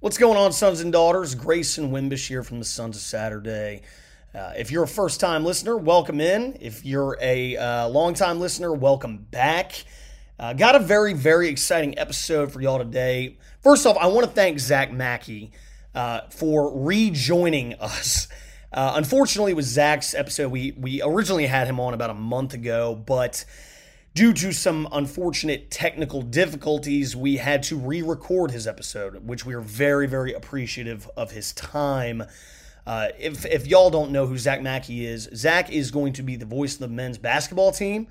What's going on, sons and daughters? Grayson Wimbish here from the Sons of Saturday. Uh, if you're a first time listener, welcome in. If you're a uh, long time listener, welcome back. Uh, got a very, very exciting episode for y'all today. First off, I want to thank Zach Mackey uh, for rejoining us. Uh, unfortunately, with Zach's episode, we, we originally had him on about a month ago, but due to some unfortunate technical difficulties, we had to re record his episode, which we are very, very appreciative of his time. Uh, if, if y'all don't know who Zach Mackey is, Zach is going to be the voice of the men's basketball team.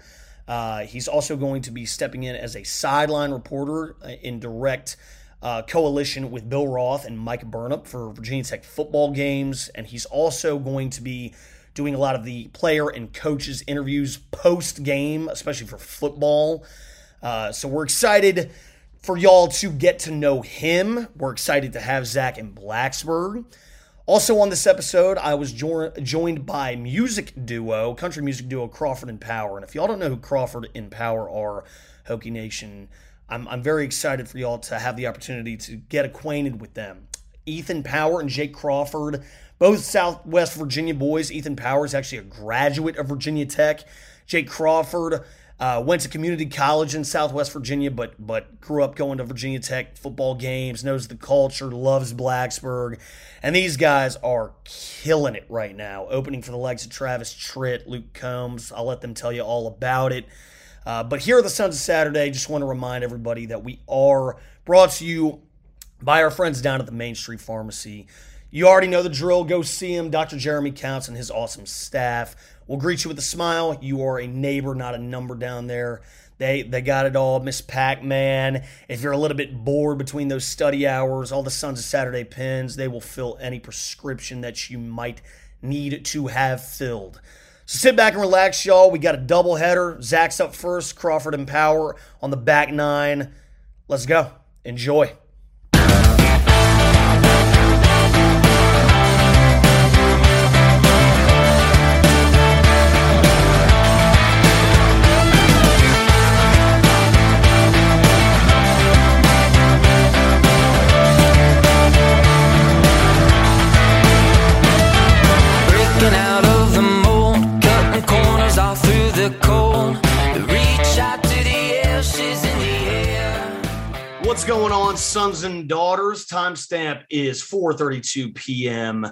Uh, he's also going to be stepping in as a sideline reporter uh, in direct uh, coalition with Bill Roth and Mike Burnop for Virginia Tech football games. And he's also going to be doing a lot of the player and coaches interviews post game, especially for football. Uh, so we're excited for y'all to get to know him. We're excited to have Zach in Blacksburg. Also on this episode, I was jo- joined by music duo, country music duo Crawford and Power. And if y'all don't know who Crawford and Power are, Hokie Nation, I'm, I'm very excited for y'all to have the opportunity to get acquainted with them. Ethan Power and Jake Crawford both Southwest Virginia boys. Ethan Powers, actually a graduate of Virginia Tech. Jake Crawford uh, went to community college in Southwest Virginia, but but grew up going to Virginia Tech football games, knows the culture, loves Blacksburg. And these guys are killing it right now, opening for the legs of Travis Tritt, Luke Combs. I'll let them tell you all about it. Uh, but here are the Sons of Saturday. Just want to remind everybody that we are brought to you by our friends down at the Main Street Pharmacy. You already know the drill. Go see him. Dr. Jeremy Counts and his awesome staff will greet you with a smile. You are a neighbor, not a number down there. They they got it all. Miss Pac Man. If you're a little bit bored between those study hours, all the Sons of Saturday pins, they will fill any prescription that you might need to have filled. So sit back and relax, y'all. We got a double header. Zach's up first, Crawford and Power on the back nine. Let's go. Enjoy. Sons and daughters? Timestamp is 4:32 p.m.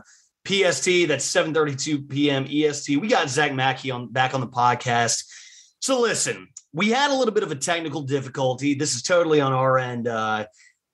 PST. That's 7:32 p.m. EST. We got Zach Mackey on back on the podcast. So listen, we had a little bit of a technical difficulty. This is totally on our end. Uh,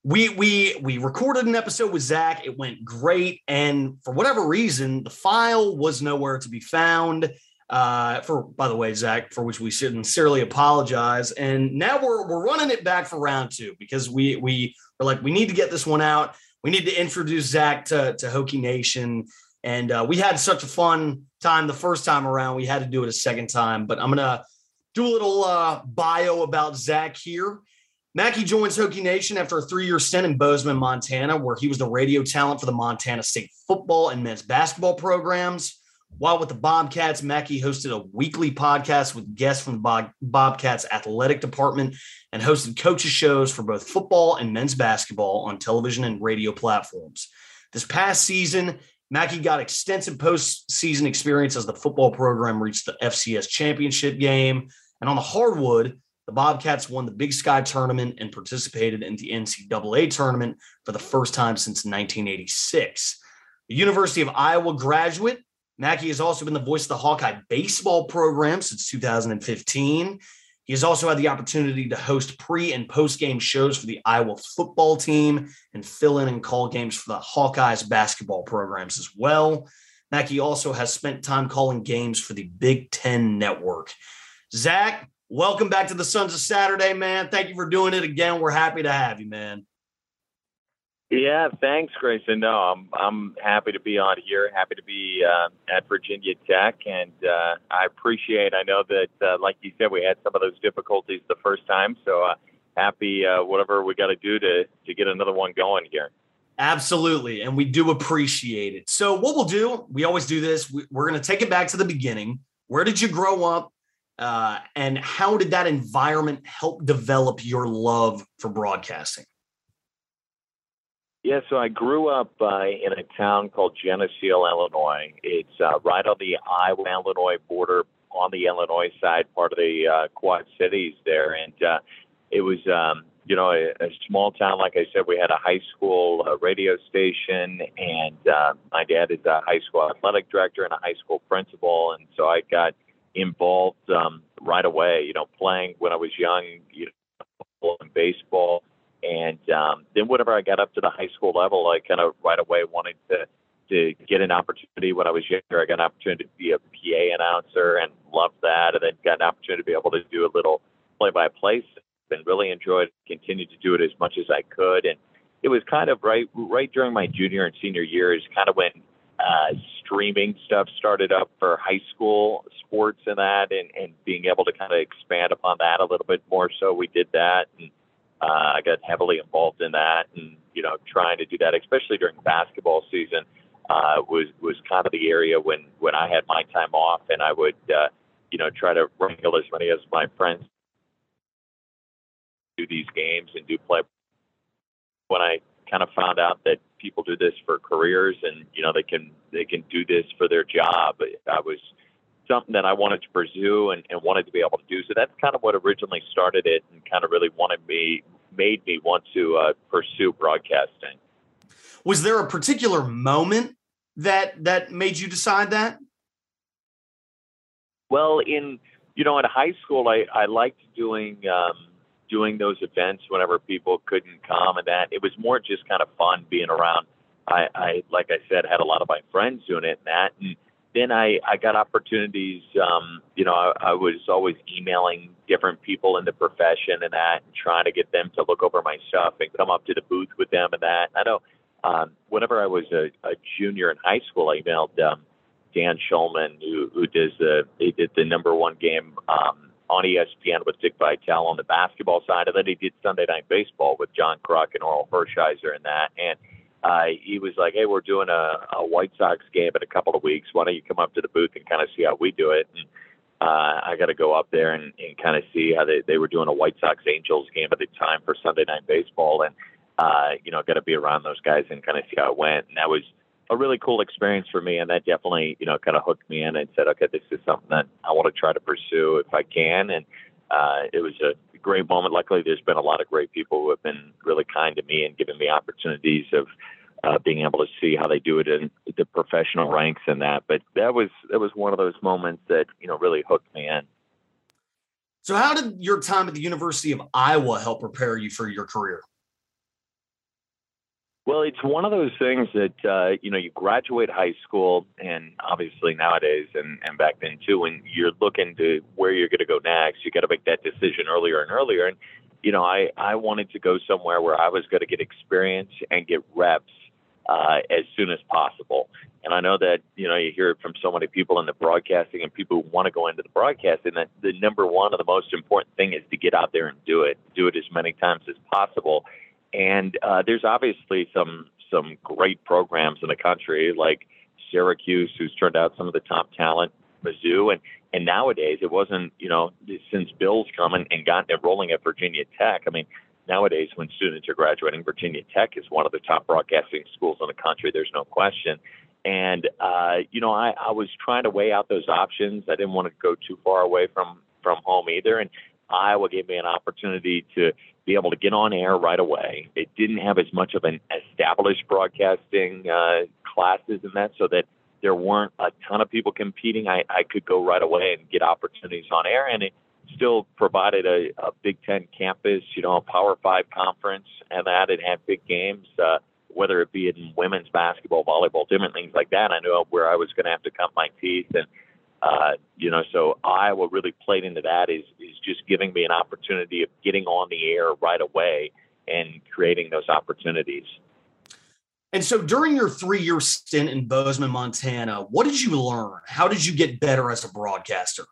we we we recorded an episode with Zach. It went great, and for whatever reason, the file was nowhere to be found. Uh, for by the way, Zach, for which we sincerely apologize. And now we're we're running it back for round two because we we are like we need to get this one out. We need to introduce Zach to to Hokie Nation, and uh, we had such a fun time the first time around. We had to do it a second time, but I'm gonna do a little uh, bio about Zach here. Mackey joins Hokie Nation after a three-year stint in Bozeman, Montana, where he was the radio talent for the Montana State football and men's basketball programs. While with the Bobcats, Mackey hosted a weekly podcast with guests from the Bobcats athletic department and hosted coaches shows for both football and men's basketball on television and radio platforms. This past season, Mackey got extensive postseason experience as the football program reached the FCS championship game. And on the hardwood, the Bobcats won the Big Sky tournament and participated in the NCAA tournament for the first time since 1986. The University of Iowa graduate, Mackey has also been the voice of the Hawkeye baseball program since 2015. He has also had the opportunity to host pre and post game shows for the Iowa football team and fill in and call games for the Hawkeyes basketball programs as well. Mackey also has spent time calling games for the Big Ten Network. Zach, welcome back to the Sons of Saturday, man. Thank you for doing it again. We're happy to have you, man. Yeah, thanks, Grayson. No, I'm I'm happy to be on here. Happy to be uh, at Virginia Tech, and uh, I appreciate. I know that, uh, like you said, we had some of those difficulties the first time, so uh, happy uh, whatever we got to do to to get another one going here. Absolutely, and we do appreciate it. So, what we'll do, we always do this. We, are going to take it back to the beginning. Where did you grow up, uh, and how did that environment help develop your love for broadcasting? Yeah, so I grew up uh, in a town called Geneseo, Illinois. It's uh, right on the Iowa Illinois border, on the Illinois side, part of the uh, Quad Cities there, and uh, it was um, you know a, a small town. Like I said, we had a high school uh, radio station, and uh, my dad is a high school athletic director and a high school principal, and so I got involved um, right away. You know, playing when I was young, you know, in baseball and um, then whenever I got up to the high school level, I kind of right away wanted to to get an opportunity. When I was younger, I got an opportunity to be a PA announcer and loved that, and then got an opportunity to be able to do a little play-by-play. And really enjoyed, continued to do it as much as I could, and it was kind of right right during my junior and senior years, kind of when uh, streaming stuff started up for high school sports and that, and, and being able to kind of expand upon that a little bit more. So we did that, and uh, I got heavily involved in that, and you know, trying to do that, especially during basketball season, uh, was was kind of the area when when I had my time off, and I would, uh, you know, try to wrangle as many as my friends do these games and do play. When I kind of found out that people do this for careers, and you know, they can they can do this for their job, I was something that I wanted to pursue and, and wanted to be able to do. So that's kind of what originally started it and kind of really wanted me made me want to uh, pursue broadcasting. Was there a particular moment that that made you decide that? Well, in you know, in high school, I I liked doing um, doing those events whenever people couldn't come, and that it was more just kind of fun being around. I, I like I said, had a lot of my friends doing it, and that, and then I, I got opportunities. Um, you know, I, I was always emailing different people in the profession and that, and trying to get them to look over my stuff and come up to the booth with them and that. I know um, whenever I was a, a junior in high school, I emailed um, Dan Shulman, who, who does the he did the number one game um, on ESPN with Dick Vitale on the basketball side, and then he did Sunday Night Baseball with John Kruk and Orel Hershiser and that, and uh, he was like, "Hey, we're doing a, a White Sox game in a couple of weeks. Why don't you come up to the booth and kind of see how we do it?" And uh, I got to go up there and, and kind of see how they they were doing a White Sox Angels game at the time for Sunday Night Baseball, and uh, you know, got to be around those guys and kind of see how it went. And that was a really cool experience for me, and that definitely you know kind of hooked me in and said, "Okay, this is something that I want to try to pursue if I can." And uh, it was a great moment. Luckily, there's been a lot of great people who have been really kind to me and given me opportunities of uh, being able to see how they do it in the professional ranks and that. But that was that was one of those moments that you know really hooked me in. So, how did your time at the University of Iowa help prepare you for your career? Well, it's one of those things that uh, you know you graduate high school, and obviously nowadays, and, and back then too, when you're looking to where you're going to go next, you got to make that decision earlier and earlier. And you know, I I wanted to go somewhere where I was going to get experience and get reps uh, as soon as possible. And I know that you know you hear it from so many people in the broadcasting and people who want to go into the broadcasting that the number one or the most important thing is to get out there and do it, do it as many times as possible and uh, there's obviously some some great programs in the country, like Syracuse, who's turned out some of the top talent, Mizzou, and and nowadays it wasn't you know since Bill's come and, and gotten it rolling at Virginia Tech. I mean, nowadays when students are graduating, Virginia Tech is one of the top broadcasting schools in the country. There's no question. And uh, you know, I, I was trying to weigh out those options. I didn't want to go too far away from from home either. And Iowa gave me an opportunity to be able to get on air right away. It didn't have as much of an established broadcasting uh, classes in that, so that there weren't a ton of people competing. I, I could go right away and get opportunities on air, and it still provided a, a Big Ten campus, you know, a Power Five conference, and that it had big games. Uh, whether it be in women's basketball, volleyball, different things like that. I knew where I was going to have to cut my teeth, and uh, you know, so Iowa really played into that is is just giving me an opportunity of getting on the air right away and creating those opportunities. And so during your three year stint in Bozeman, Montana, what did you learn? How did you get better as a broadcaster?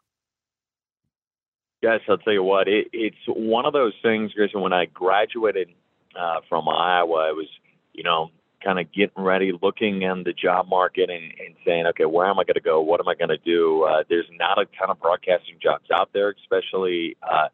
Yes, I'll tell you what, it, it's one of those things, Grayson, when I graduated uh, from Iowa, it was, you know, kind of getting ready, looking in the job market and, and saying, okay, where am I going to go? What am I going to do? Uh, there's not a ton of broadcasting jobs out there, especially uh,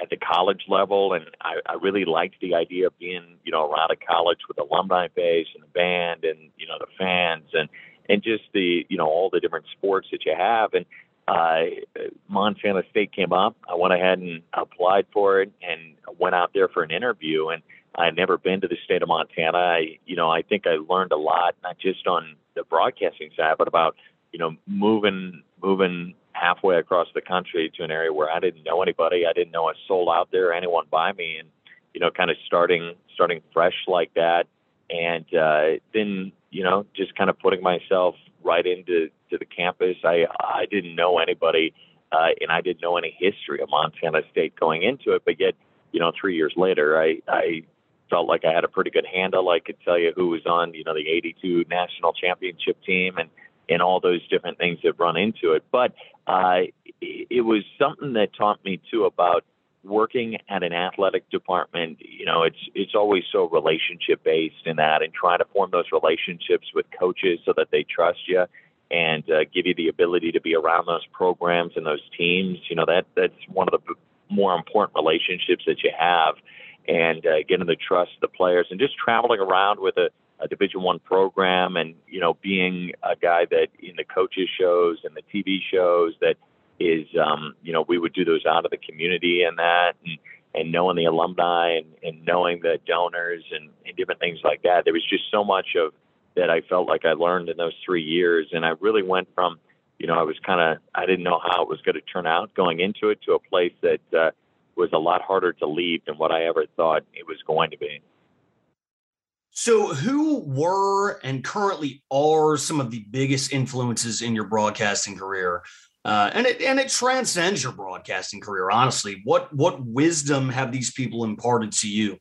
at the college level, and I, I really liked the idea of being, you know, around a college with alumni base and the band and you know the fans and and just the you know all the different sports that you have. And uh, Montana State came up. I went ahead and applied for it and went out there for an interview. And I had never been to the state of Montana. I, you know, I think I learned a lot, not just on the broadcasting side, but about you know moving moving halfway across the country to an area where I didn't know anybody. I didn't know a soul out there, anyone by me, and you know, kind of starting starting fresh like that, and uh, then you know, just kind of putting myself right into to the campus. I I didn't know anybody, uh, and I didn't know any history of Montana State going into it, but yet, you know, three years later, I I felt like I had a pretty good handle. I could tell you who was on, you know, the '82 national championship team and and all those different things that run into it. But uh, it was something that taught me too about working at an athletic department. You know, it's it's always so relationship based in that, and trying to form those relationships with coaches so that they trust you and uh, give you the ability to be around those programs and those teams. You know, that that's one of the more important relationships that you have, and uh, getting the trust of the players, and just traveling around with a a Division One program, and you know, being a guy that in the coaches shows and the TV shows that is, um, you know, we would do those out of the community and that, and and knowing the alumni and, and knowing the donors and, and different things like that. There was just so much of that I felt like I learned in those three years, and I really went from, you know, I was kind of I didn't know how it was going to turn out going into it to a place that uh, was a lot harder to leave than what I ever thought it was going to be. So, who were and currently are some of the biggest influences in your broadcasting career? Uh, and it and it transcends your broadcasting career. Honestly, what what wisdom have these people imparted to you?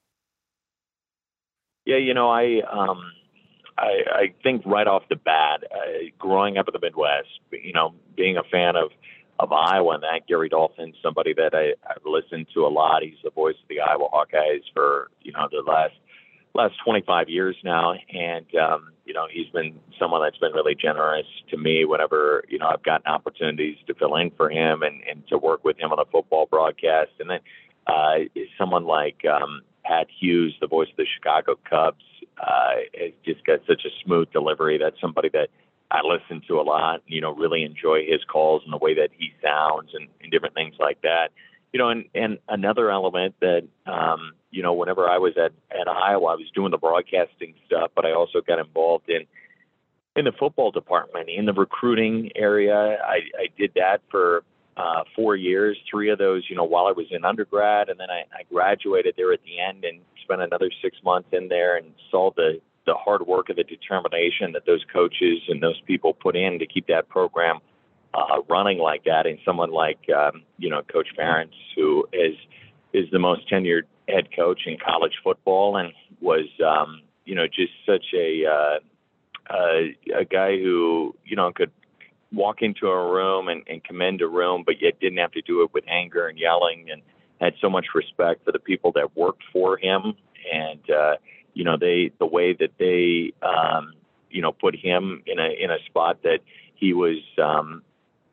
Yeah, you know, I um, I, I think right off the bat, uh, growing up in the Midwest, you know, being a fan of of Iowa and that Gary Dolphin, somebody that I, I've listened to a lot. He's the voice of the Iowa Hawkeyes for you know the last last 25 years now, and um, you know he's been someone that's been really generous to me whenever you know I've gotten opportunities to fill in for him and and to work with him on a football broadcast, and then uh, someone like um, Pat Hughes, the voice of the Chicago Cubs, uh, has just got such a smooth delivery. That's somebody that I listen to a lot. You know, really enjoy his calls and the way that he sounds and, and different things like that. You know, and and another element that um, you know, whenever I was at at Iowa, I was doing the broadcasting stuff, but I also got involved in in the football department, in the recruiting area. I, I did that for uh, four years, three of those, you know, while I was in undergrad, and then I, I graduated there at the end and spent another six months in there and saw the the hard work and the determination that those coaches and those people put in to keep that program uh, running like that. And someone like um, you know Coach Ferentz, who is is the most tenured head coach in college football, and was um, you know just such a uh, uh, a guy who you know could walk into a room and, and commend a room, but yet didn't have to do it with anger and yelling, and had so much respect for the people that worked for him, and uh, you know they the way that they um, you know put him in a in a spot that he was um,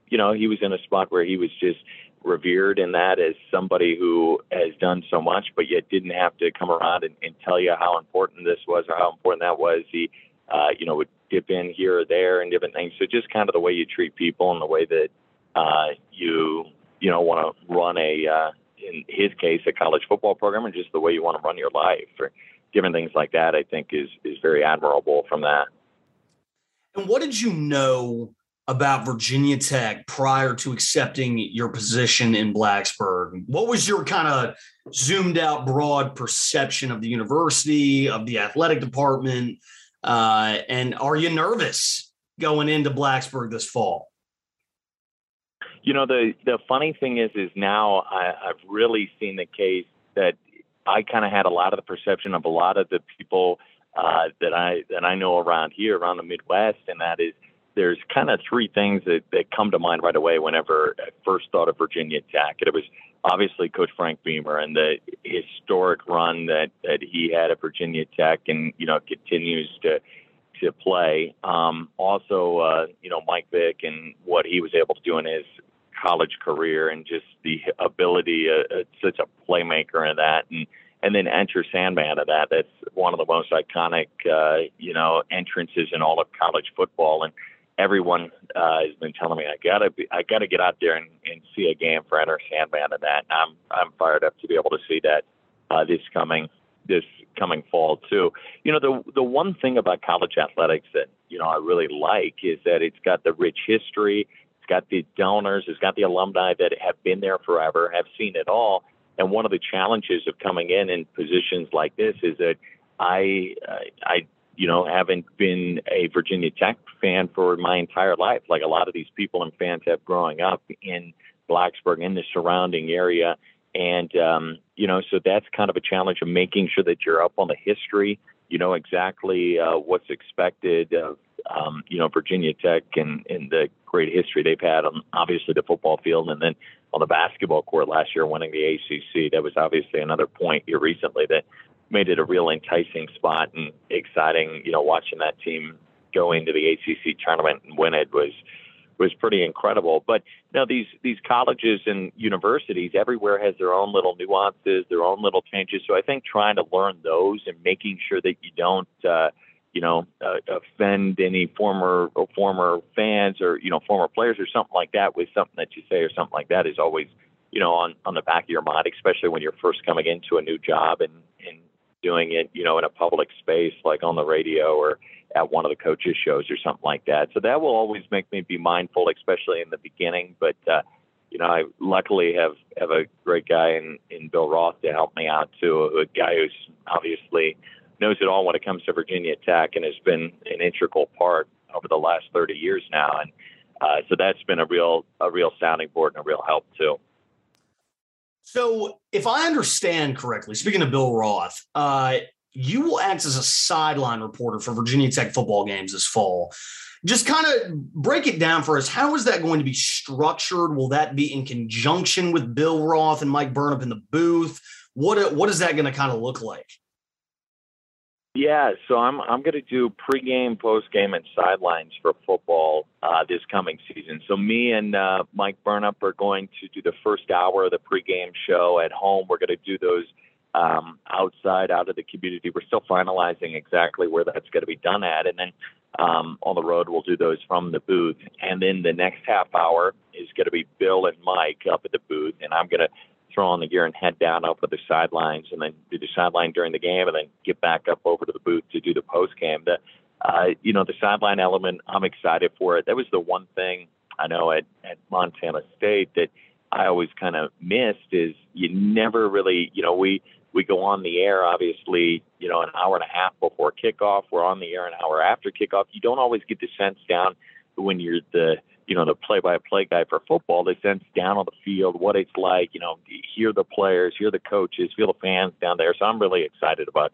you know he was in a spot where he was just revered in that as somebody who has done so much, but yet didn't have to come around and, and tell you how important this was or how important that was. He, uh, you know, would dip in here or there and different things. So just kind of the way you treat people and the way that uh, you, you know, want to run a, uh, in his case, a college football program, and just the way you want to run your life or different things like that. I think is is very admirable from that. And what did you know about Virginia Tech prior to accepting your position in Blacksburg? What was your kind of zoomed out, broad perception of the university, of the athletic department? Uh, and are you nervous going into Blacksburg this fall? You know, the the funny thing is, is now I, I've really seen the case that I kind of had a lot of the perception of a lot of the people uh, that I that I know around here, around the Midwest, and that is there's kind of three things that, that come to mind right away whenever I first thought of Virginia Tech. And it was obviously Coach Frank Beamer and the historic run that, that he had at Virginia Tech and, you know, continues to to play. Um, also, uh, you know, Mike Vick and what he was able to do in his college career and just the ability, uh, uh, such a playmaker in that, and and then enter Sandman of that. That's one of the most iconic, uh, you know, entrances in all of college football, and everyone uh, has been telling me I gotta be, I gotta get out there and, and see a game for Enter Sandman of that. And I'm I'm fired up to be able to see that uh, this coming this coming fall too. You know, the the one thing about college athletics that you know I really like is that it's got the rich history, it's got the donors, it's got the alumni that have been there forever, have seen it all. And one of the challenges of coming in in positions like this is that I I you know haven't been a Virginia Tech fan for my entire life, like a lot of these people and fans have growing up in Blacksburg in the surrounding area. And, um, you know, so that's kind of a challenge of making sure that you're up on the history, you know, exactly uh, what's expected of, um, you know, Virginia Tech and, and the great history they've had on obviously the football field and then on the basketball court last year winning the ACC. That was obviously another point here recently that made it a real enticing spot and exciting, you know, watching that team go into the ACC tournament and win it was – was pretty incredible. But you know, these these colleges and universities everywhere has their own little nuances, their own little changes. So I think trying to learn those and making sure that you don't, uh, you know, uh, offend any former or former fans or you know former players or something like that with something that you say or something like that is always you know on on the back of your mind, especially when you're first coming into a new job and and doing it you know in a public space like on the radio or at one of the coaches shows or something like that. So that will always make me be mindful, especially in the beginning. But uh, you know, I luckily have have a great guy in in Bill Roth to help me out too, a guy who's obviously knows it all when it comes to Virginia Tech and has been an integral part over the last 30 years now. And uh, so that's been a real a real sounding board and a real help too. So, if I understand correctly, speaking of Bill Roth, uh, you will act as a sideline reporter for Virginia Tech football games this fall. Just kind of break it down for us. How is that going to be structured? Will that be in conjunction with Bill Roth and Mike Burnop in the booth? What what is that going to kind of look like? Yeah, so I'm I'm going to do pregame, postgame, and sidelines for football uh, this coming season. So me and uh, Mike Burnop are going to do the first hour of the pregame show at home. We're going to do those um, outside, out of the community. We're still finalizing exactly where that's going to be done at, and then um, on the road we'll do those from the booth. And then the next half hour is going to be Bill and Mike up at the booth, and I'm going to throw on the gear and head down at the sidelines, and then do the sideline during the game, and then get back up over to the booth to do the post game. The uh, you know the sideline element, I'm excited for it. That was the one thing I know at at Montana State that I always kind of missed is you never really, you know, we we go on the air, obviously, you know, an hour and a half before kickoff. We're on the air an hour after kickoff. You don't always get the sense down when you're the, you know, the play-by-play guy for football. They sense down on the field, what it's like, you know, hear the players, hear the coaches, feel the fans down there. So I'm really excited about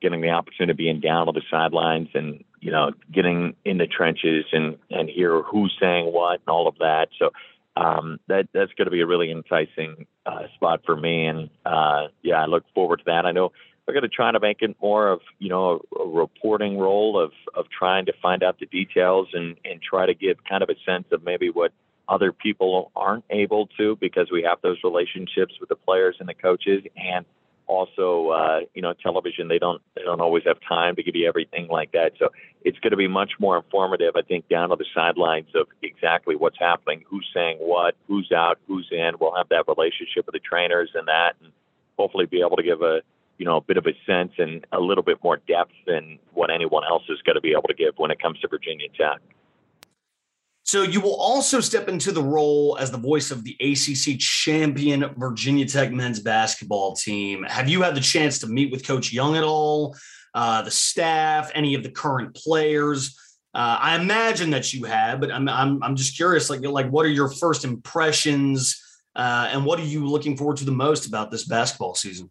getting the opportunity to be in down on the sidelines and you know getting in the trenches and and hear who's saying what and all of that. So um, that that's going to be a really enticing uh, spot for me. And uh, yeah, I look forward to that. I know we're going to try to make it more of you know a, a reporting role of of trying to find out the details and and try to give kind of a sense of maybe what other people aren't able to because we have those relationships with the players and the coaches and also uh, you know television. They don't they don't always have time to give you everything like that. So it's going to be much more informative i think down to the sidelines of exactly what's happening who's saying what who's out who's in. We'll have that relationship with the trainers and that and hopefully be able to give a you know a bit of a sense and a little bit more depth than what anyone else is going to be able to give when it comes to virginia tech so you will also step into the role as the voice of the ACC champion Virginia Tech men's basketball team. Have you had the chance to meet with Coach Young at all, uh, the staff, any of the current players? Uh, I imagine that you have, but I'm, I'm, I'm just curious, like, like what are your first impressions uh, and what are you looking forward to the most about this basketball season?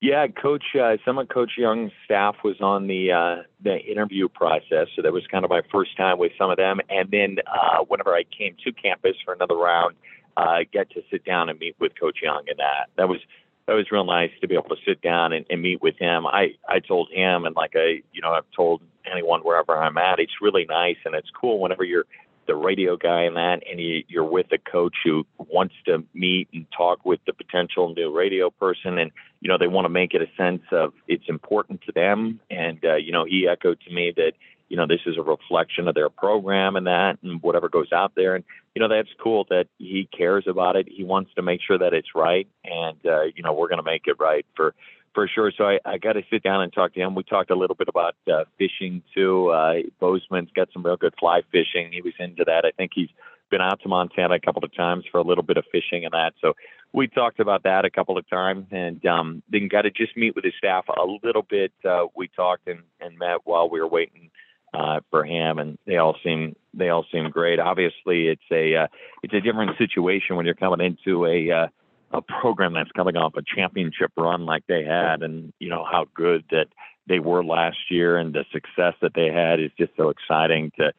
Yeah, Coach. Uh, some of Coach Young's staff was on the uh, the interview process, so that was kind of my first time with some of them. And then uh, whenever I came to campus for another round, uh, get to sit down and meet with Coach Young, and that that was that was real nice to be able to sit down and, and meet with him. I I told him, and like I you know I've told anyone wherever I'm at, it's really nice and it's cool whenever you're the radio guy and that, and you, you're with a coach who wants to meet and talk with the potential new radio person, and you know they want to make it a sense of it's important to them. And uh, you know he echoed to me that you know this is a reflection of their program and that, and whatever goes out there, and you know that's cool that he cares about it. He wants to make sure that it's right, and uh, you know we're going to make it right for for sure. So I, I got to sit down and talk to him. We talked a little bit about uh, fishing too. Uh, Bozeman's got some real good fly fishing. He was into that. I think he's been out to Montana a couple of times for a little bit of fishing and that. So we talked about that a couple of times, and um, then got to just meet with his staff a little bit. Uh, we talked and, and met while we were waiting uh, for him, and they all seem they all seem great. Obviously, it's a uh, it's a different situation when you're coming into a uh, a program that's coming off a championship run like they had, and you know how good that they were last year, and the success that they had is just so exciting to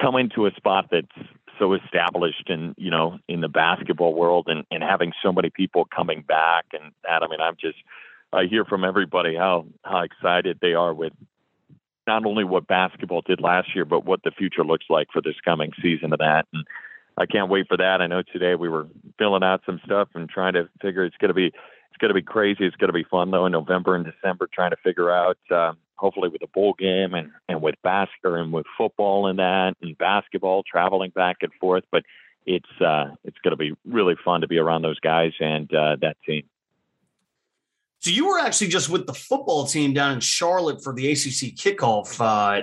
come into a spot that's so established in you know in the basketball world, and and having so many people coming back, and that I mean I'm just I hear from everybody how how excited they are with not only what basketball did last year, but what the future looks like for this coming season of that. And I can't wait for that. I know today we were filling out some stuff and trying to figure it's going to be it's going to be crazy. It's going to be fun though in November and December trying to figure out uh, hopefully with a bowl game and and with basketball and with football and that and basketball traveling back and forth. But it's uh, it's going to be really fun to be around those guys and uh, that team. So you were actually just with the football team down in Charlotte for the ACC kickoff uh,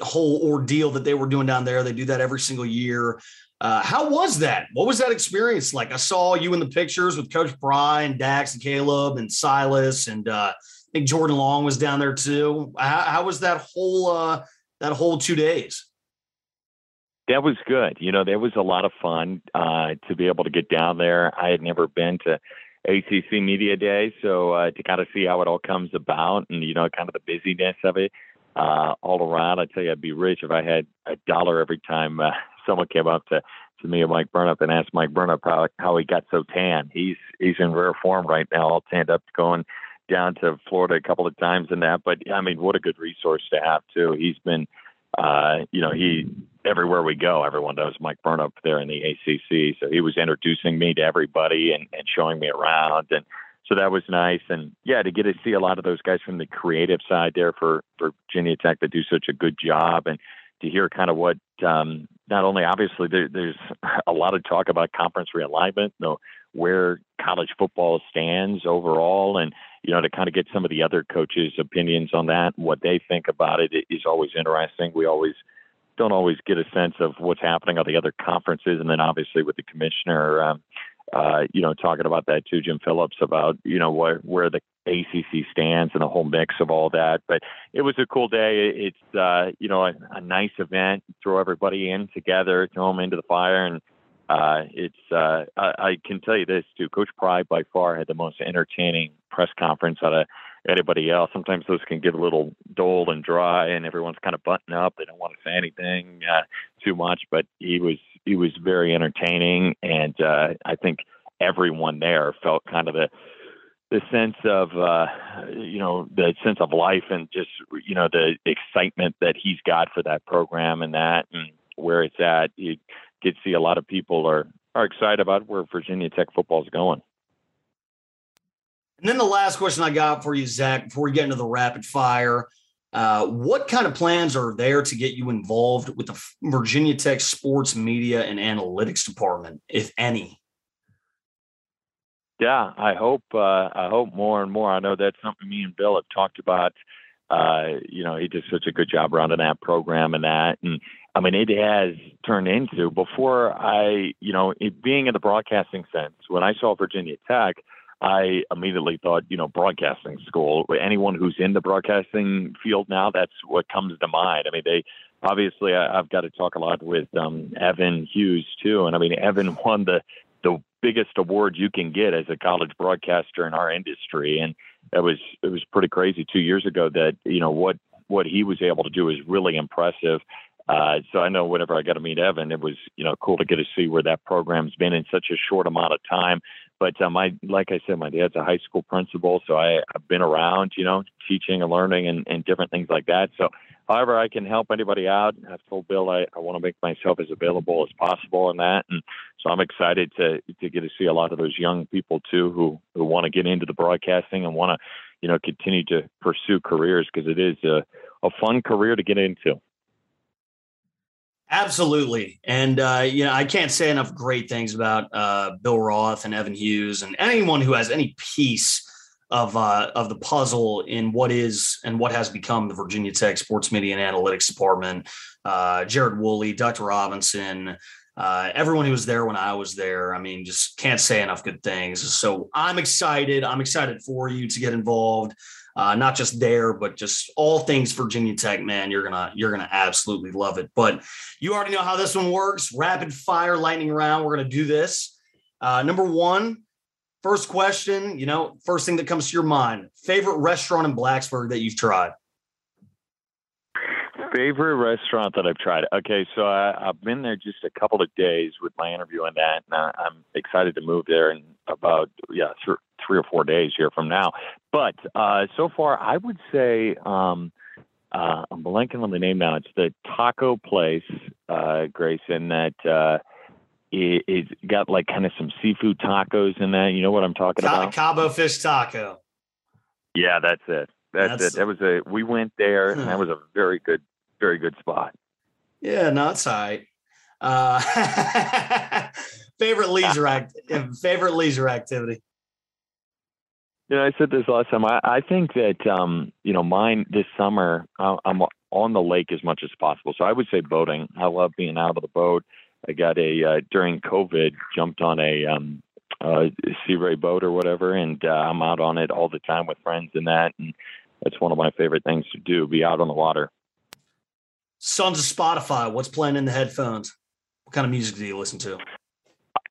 whole ordeal that they were doing down there. They do that every single year. Uh, how was that? What was that experience like? I saw you in the pictures with Coach Pry and Dax and Caleb and Silas, and uh, I think Jordan Long was down there too. How, how was that whole uh, that whole two days? That was good. You know, there was a lot of fun uh, to be able to get down there. I had never been to ACC Media Day, so uh, to kind of see how it all comes about, and you know, kind of the busyness of it uh, all around. I tell you, I'd be rich if I had a dollar every time someone came up to to me and Mike Burnop and asked Mike Burnop how how he got so tan. He's he's in rare form right now, all tanned up, going down to Florida a couple of times in that. But I mean, what a good resource to have too. He's been, uh, you know, he everywhere we go, everyone knows Mike Burnop there in the ACC. So he was introducing me to everybody and and showing me around and. So that was nice, and yeah, to get to see a lot of those guys from the creative side there for for Virginia Tech that do such a good job, and to hear kind of what um, not only obviously there, there's a lot of talk about conference realignment, you know, where college football stands overall, and you know to kind of get some of the other coaches' opinions on that, what they think about it is always interesting. We always don't always get a sense of what's happening on the other conferences, and then obviously with the commissioner. Um, uh, you know, talking about that too, Jim Phillips, about you know where where the ACC stands and the whole mix of all that. But it was a cool day. It's uh, you know a, a nice event. Throw everybody in together, throw them into the fire, and uh, it's uh, I, I can tell you this too. Coach Pry by far had the most entertaining press conference out of anybody else. Sometimes those can get a little dull and dry, and everyone's kind of buttoned up. They don't want to say anything uh, too much. But he was he was very entertaining, and uh, I think everyone there felt kind of the the sense of uh you know the sense of life and just you know the excitement that he's got for that program and that and where it's at you to see a lot of people are are excited about where Virginia Tech football is going. And then the last question I got for you, Zach, before we get into the rapid fire, uh, what kind of plans are there to get you involved with the Virginia Tech sports media and analytics department, if any? Yeah, I hope uh, I hope more and more. I know that's something me and Bill have talked about. Uh, you know, he did such a good job running that program and that, and I mean, it has turned into before I, you know, it being in the broadcasting sense. When I saw Virginia Tech, I immediately thought, you know, broadcasting school. Anyone who's in the broadcasting field now, that's what comes to mind. I mean, they obviously I, I've got to talk a lot with um, Evan Hughes too, and I mean, Evan won the the biggest award you can get as a college broadcaster in our industry, and it was it was pretty crazy two years ago that you know what what he was able to do is really impressive. Uh, so I know whenever I got to meet Evan, it was you know cool to get to see where that program's been in such a short amount of time. But um, I, like I said, my dad's a high school principal, so I, I've been around, you know, teaching and learning and, and different things like that. So, however I can help anybody out, I've told Bill I, I want to make myself as available as possible in that, and so I'm excited to to get to see a lot of those young people too who who want to get into the broadcasting and want to, you know, continue to pursue careers because it is a a fun career to get into. Absolutely. And, uh, you know, I can't say enough great things about uh, Bill Roth and Evan Hughes and anyone who has any piece of uh, of the puzzle in what is and what has become the Virginia Tech Sports Media and Analytics Department. Uh, Jared Woolley, Dr. Robinson, uh, everyone who was there when I was there. I mean, just can't say enough good things. So I'm excited. I'm excited for you to get involved uh, not just there, but just all things Virginia Tech, man. You're gonna you're gonna absolutely love it. But you already know how this one works. Rapid fire, lightning round. We're gonna do this. Uh, number one, first question. You know, first thing that comes to your mind: favorite restaurant in Blacksburg that you've tried. Favorite restaurant that I've tried. Okay, so I, have been there just a couple of days with my interview and that, and I, I'm excited to move there in about yeah th- three or four days here from now. But uh, so far, I would say um, uh, I'm blanking on the name now. It's the taco place, uh, Grayson, that uh, it, it's got like kind of some seafood tacos in that. You know what I'm talking Ca- about? Cabo fish taco. Yeah, that's it. That's, that's, it. That was a. We went there, and that was a very good, very good spot. Yeah, not sight. Uh, favorite leisure act. favorite leisure activity. You know, I said this last time. I, I think that um, you know, mine this summer, I'm on the lake as much as possible. So I would say boating. I love being out of the boat. I got a uh, during COVID jumped on a um, uh, Sea Ray boat or whatever, and uh, I'm out on it all the time with friends and that. And that's one of my favorite things to do: be out on the water. Sons of Spotify. What's playing in the headphones? What kind of music do you listen to?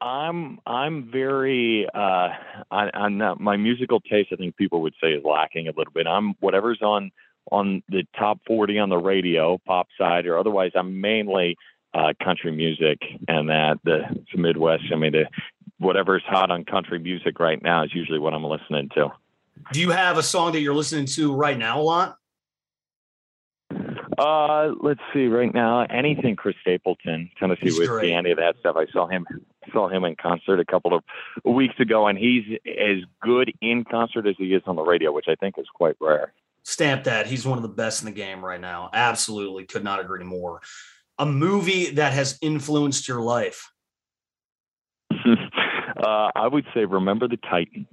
I'm I'm very uh, I, I'm not my musical taste. I think people would say is lacking a little bit. I'm whatever's on on the top 40 on the radio, pop side, or otherwise. I'm mainly uh, country music and that the, the Midwest. I mean, the, whatever's hot on country music right now is usually what I'm listening to. Do you have a song that you're listening to right now a lot? Uh, let's see. Right now, anything Chris Stapleton, Tennessee he's Whiskey, great. any of that stuff. I saw him saw him in concert a couple of weeks ago, and he's as good in concert as he is on the radio, which I think is quite rare. Stamp that. He's one of the best in the game right now. Absolutely, could not agree more. A movie that has influenced your life. uh, I would say, remember the Titans.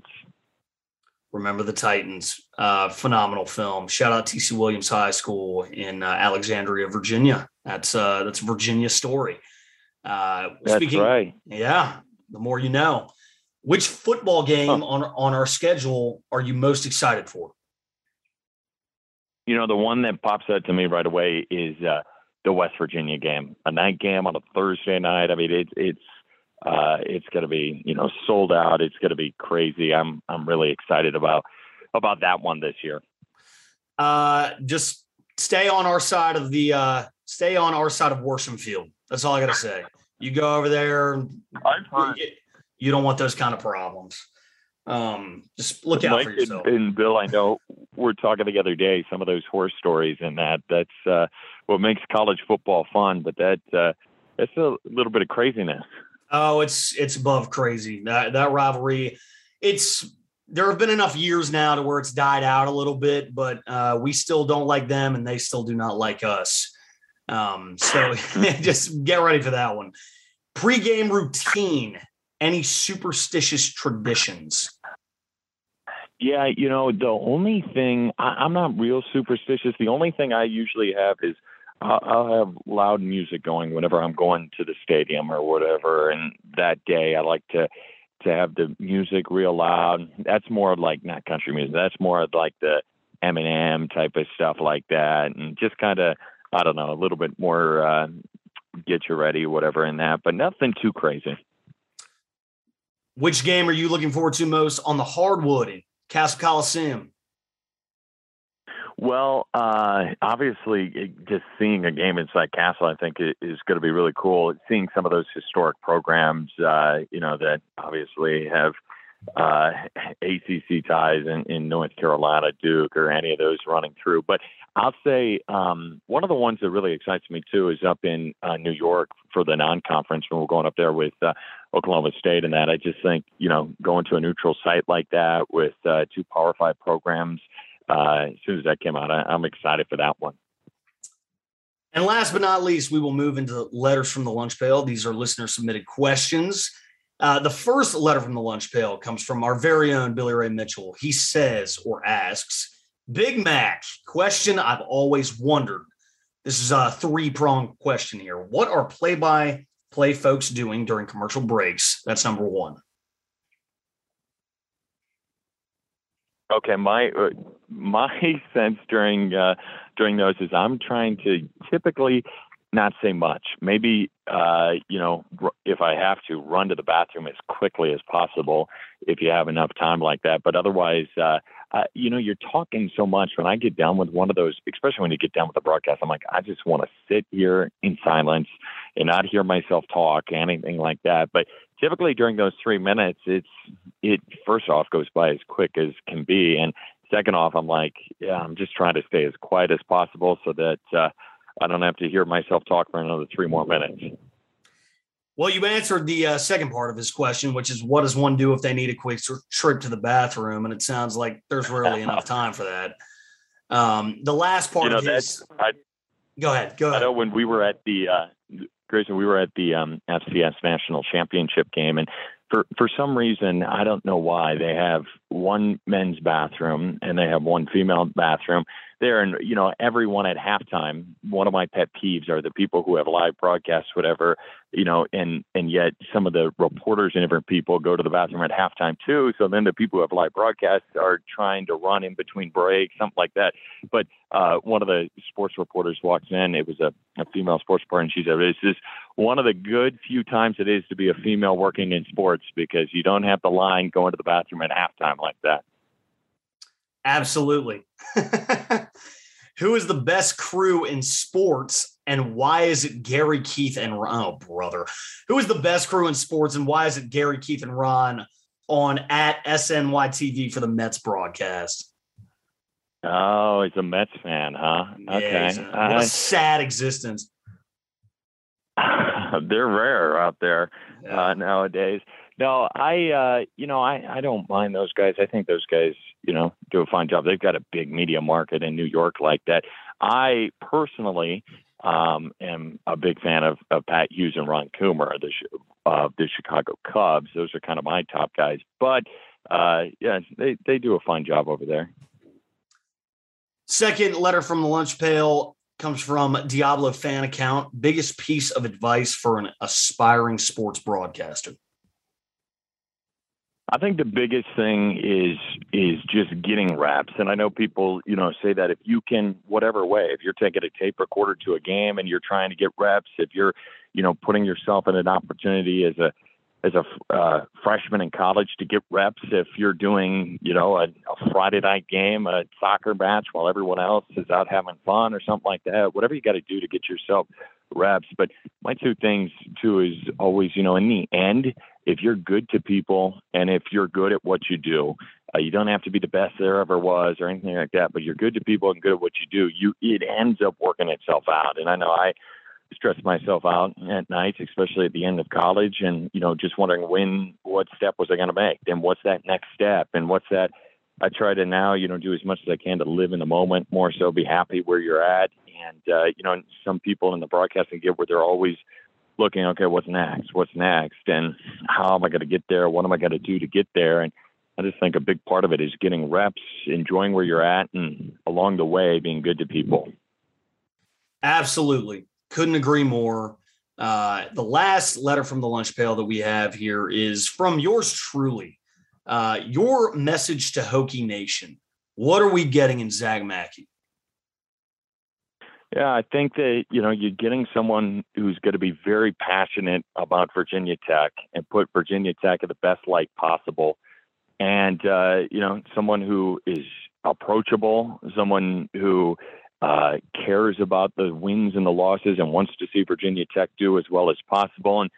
Remember the Titans. Uh, phenomenal film. Shout out TC Williams High School in uh, Alexandria, Virginia. That's uh, that's a Virginia story. Uh, that's speaking, right. Yeah. The more you know. Which football game huh. on on our schedule are you most excited for? You know, the one that pops out to me right away is uh, the West Virginia game, a night game on a Thursday night. I mean, it's it's uh, it's going to be you know sold out. It's going to be crazy. I'm I'm really excited about about that one this year. Uh, just stay on our side of the uh, stay on our side of Worsham Field. That's all I got to say. You go over there, you, you don't want those kind of problems. Um, just look out Mike for yourself. And, and, Bill, I know we're talking the other day. Some of those horror stories and that that's uh, what makes college football fun. But that uh, that's a little bit of craziness. Oh, it's it's above crazy. That that rivalry, it's there have been enough years now to where it's died out a little bit, but uh, we still don't like them, and they still do not like us. Um, so just get ready for that one. Pre-game routine. Any superstitious traditions? Yeah, you know, the only thing I, am not real superstitious. The only thing I usually have is I'll, have loud music going whenever I'm going to the stadium or whatever. And that day, I like to to have the music real loud. That's more like not country music. That's more like the Eminem type of stuff like that, and just kind of I don't know a little bit more uh, get you ready, whatever in that, but nothing too crazy. Which game are you looking forward to most on the hardwood in Cassell Coliseum? Well, uh, obviously, just seeing a game inside Cassell, I think, is going to be really cool. Seeing some of those historic programs, uh, you know, that obviously have uh, ACC ties in, in North Carolina, Duke, or any of those running through. But I'll say um, one of the ones that really excites me too is up in uh, New York for the non-conference when we're going up there with uh, Oklahoma State and that. I just think you know going to a neutral site like that with uh, two Power Five programs. Uh, as soon as that came out, I, I'm excited for that one. And last but not least, we will move into letters from the lunch pail. These are listener submitted questions. Uh, the first letter from the lunch pail comes from our very own Billy Ray Mitchell. He says or asks, Big Mac, question I've always wondered. This is a three pronged question here. What are play by play folks doing during commercial breaks? That's number one. Okay, my uh, my sense during uh, during those is I'm trying to typically not say much. Maybe uh, you know if I have to run to the bathroom as quickly as possible if you have enough time like that. But otherwise, uh, uh, you know, you're talking so much. When I get done with one of those, especially when you get done with the broadcast, I'm like, I just want to sit here in silence and not hear myself talk, anything like that. But typically during those three minutes, it's it first off goes by as quick as can be, and second off, I'm like, yeah, I'm just trying to stay as quiet as possible so that uh, I don't have to hear myself talk for another three more minutes. Well, you answered the uh, second part of his question, which is what does one do if they need a quick trip to the bathroom? And it sounds like there's rarely enough time for that. Um, the last part you know, of his. I, go ahead. Go ahead. I know when we were at the uh, Grayson, we were at the um, FCS national championship game, and for for some reason, I don't know why they have one men's bathroom and they have one female bathroom there. And you know, everyone at halftime. One of my pet peeves are the people who have live broadcasts, whatever. You know, and and yet some of the reporters and different people go to the bathroom at halftime too. So then the people who have live broadcasts are trying to run in between breaks, something like that. But uh, one of the sports reporters walks in. It was a, a female sports reporter, and she said, "This is one of the good few times it is to be a female working in sports because you don't have the line going to the bathroom at halftime like that." Absolutely. Who is the best crew in sports and why is it Gary, Keith, and Ron? Oh, brother. Who is the best crew in sports and why is it Gary, Keith, and Ron on at SNYTV for the Mets broadcast? Oh, he's a Mets fan, huh? Okay. Yeah, what a sad existence. They're rare out there yeah. uh, nowadays. No, I uh, you know, I, I don't mind those guys. I think those guys, you know, do a fine job. They've got a big media market in New York like that. I personally um, am a big fan of, of Pat Hughes and Ron Coomer, the uh, the Chicago Cubs. Those are kind of my top guys. But uh, yeah, they they do a fine job over there. Second letter from the lunch pail comes from Diablo fan account. Biggest piece of advice for an aspiring sports broadcaster. I think the biggest thing is is just getting reps. And I know people, you know, say that if you can whatever way, if you're taking a tape recorder to a game and you're trying to get reps, if you're, you know, putting yourself in an opportunity as a as a uh, freshman in college to get reps, if you're doing, you know, a, a Friday night game, a soccer match while everyone else is out having fun or something like that, whatever you got to do to get yourself reps. But my two things too is always, you know, in the end, if you're good to people and if you're good at what you do, uh, you don't have to be the best there ever was or anything like that, but you're good to people and good at what you do. You it ends up working itself out. And I know I stress myself out at nights, especially at the end of college, and you know, just wondering when, what step was I going to make, then what's that next step, and what's that. I try to now, you know, do as much as I can to live in the moment more so, be happy where you're at, and uh, you know, some people in the broadcasting give where they're always looking, okay, what's next? What's next? And how am I going to get there? What am I going to do to get there? And I just think a big part of it is getting reps, enjoying where you're at, and along the way, being good to people. Absolutely. Couldn't agree more. Uh, the last letter from the lunch pail that we have here is from yours truly. Uh, your message to Hokie Nation. What are we getting in Zach Mackey? Yeah, I think that you know you're getting someone who's going to be very passionate about Virginia Tech and put Virginia Tech in the best light possible, and uh, you know someone who is approachable, someone who uh, cares about the wins and the losses and wants to see Virginia Tech do as well as possible, and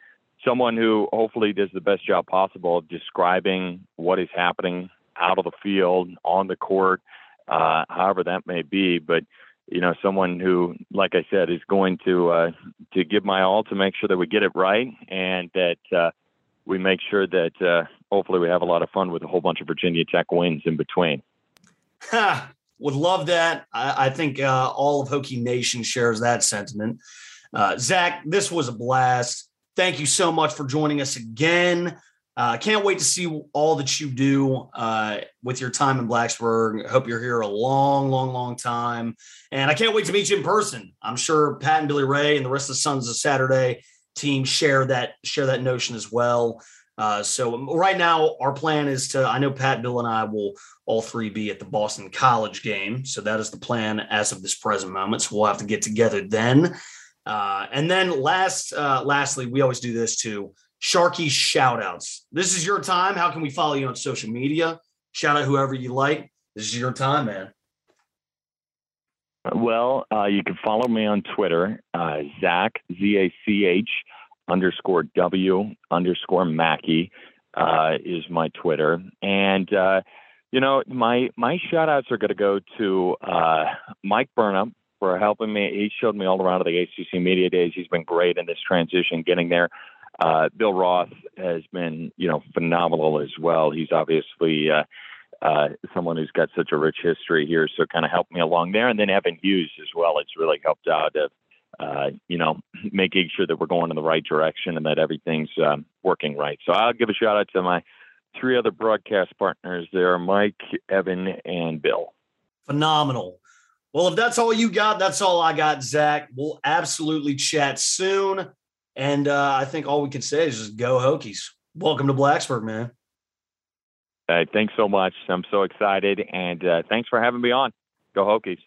someone who hopefully does the best job possible of describing what is happening out of the field, on the court, uh, however that may be. But you know, someone who, like I said, is going to uh, to give my all to make sure that we get it right and that uh, we make sure that uh, hopefully we have a lot of fun with a whole bunch of Virginia Tech wins in between. Would love that. I, I think uh, all of Hokie Nation shares that sentiment. Uh, Zach, this was a blast. Thank you so much for joining us again. I uh, can't wait to see all that you do uh, with your time in Blacksburg. Hope you're here a long, long, long time. And I can't wait to meet you in person. I'm sure Pat and Billy Ray and the rest of the Sons of Saturday team share that share that notion as well. Uh, so right now, our plan is to. I know Pat, Bill, and I will all three be at the Boston College game. So that is the plan as of this present moment. So we'll have to get together then. Uh, and then last, uh, lastly, we always do this too. Sharky shout outs. This is your time. How can we follow you on social media? Shout out whoever you like. This is your time, man. Well, uh, you can follow me on Twitter, uh, Zach, Z A C H underscore W underscore Mackey uh, is my Twitter. And, uh, you know, my, my shout outs are going to go to uh, Mike Burnop for helping me. He showed me all around at the ACC Media Days. He's been great in this transition, getting there. Uh, Bill Roth has been, you know, phenomenal as well. He's obviously uh, uh, someone who's got such a rich history here, so kind of helped me along there. And then Evan Hughes as well. It's really helped out uh, you know, making sure that we're going in the right direction and that everything's um, working right. So I'll give a shout out to my three other broadcast partners there: Mike, Evan, and Bill. Phenomenal. Well, if that's all you got, that's all I got, Zach. We'll absolutely chat soon. And uh, I think all we can say is just go Hokies. Welcome to Blacksburg, man. Hey, thanks so much. I'm so excited. And uh, thanks for having me on. Go Hokies.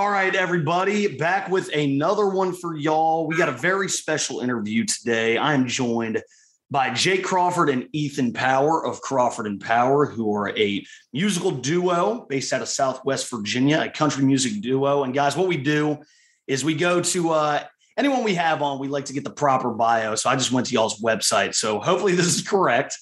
All right, everybody, back with another one for y'all. We got a very special interview today. I am joined by Jake Crawford and Ethan Power of Crawford and Power, who are a musical duo based out of Southwest Virginia, a country music duo. And guys, what we do is we go to uh, anyone we have on, we like to get the proper bio. So I just went to y'all's website. So hopefully this is correct.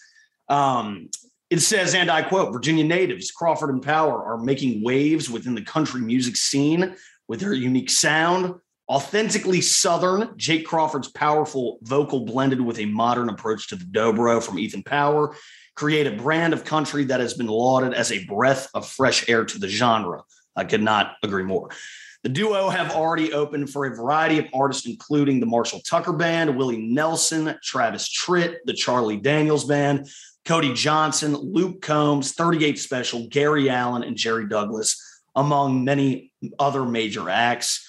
Um, it says, and I quote, Virginia natives, Crawford and Power are making waves within the country music scene with their unique sound, Authentically Southern, Jake Crawford's powerful vocal blended with a modern approach to the dobro from Ethan Power create a brand of country that has been lauded as a breath of fresh air to the genre. I could not agree more. The duo have already opened for a variety of artists, including the Marshall Tucker Band, Willie Nelson, Travis Tritt, the Charlie Daniels Band, Cody Johnson, Luke Combs, 38 Special, Gary Allen, and Jerry Douglas, among many other major acts.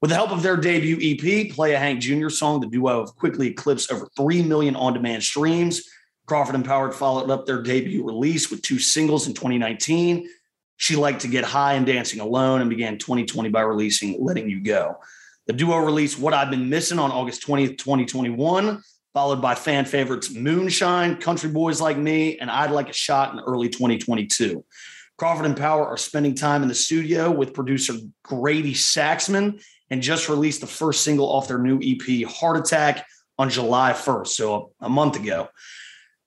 With the help of their debut EP, Play a Hank Jr. song, the duo have quickly eclipsed over 3 million on demand streams. Crawford and Power followed up their debut release with two singles in 2019. She liked to get high and dancing alone and began 2020 by releasing Letting You Go. The duo released What I've Been Missing on August 20th, 2021, followed by fan favorites Moonshine, Country Boys Like Me, and I'd Like a Shot in early 2022. Crawford and Power are spending time in the studio with producer Grady Saxman and just released the first single off their new EP, Heart Attack, on July 1st, so a month ago.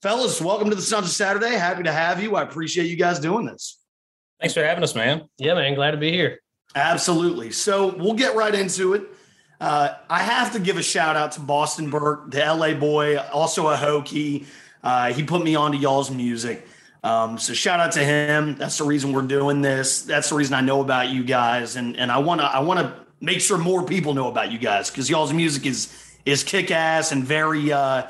Fellas, welcome to the Sons of Saturday. Happy to have you. I appreciate you guys doing this. Thanks for having us, man. Yeah, man. Glad to be here. Absolutely. So we'll get right into it. Uh, I have to give a shout out to Boston Burke, the LA boy, also a Hokie. Uh, he put me onto y'all's music. Um, so shout out to him. That's the reason we're doing this. That's the reason I know about you guys, and and I want to I want to make sure more people know about you guys because y'all's music is is kick ass and very uh,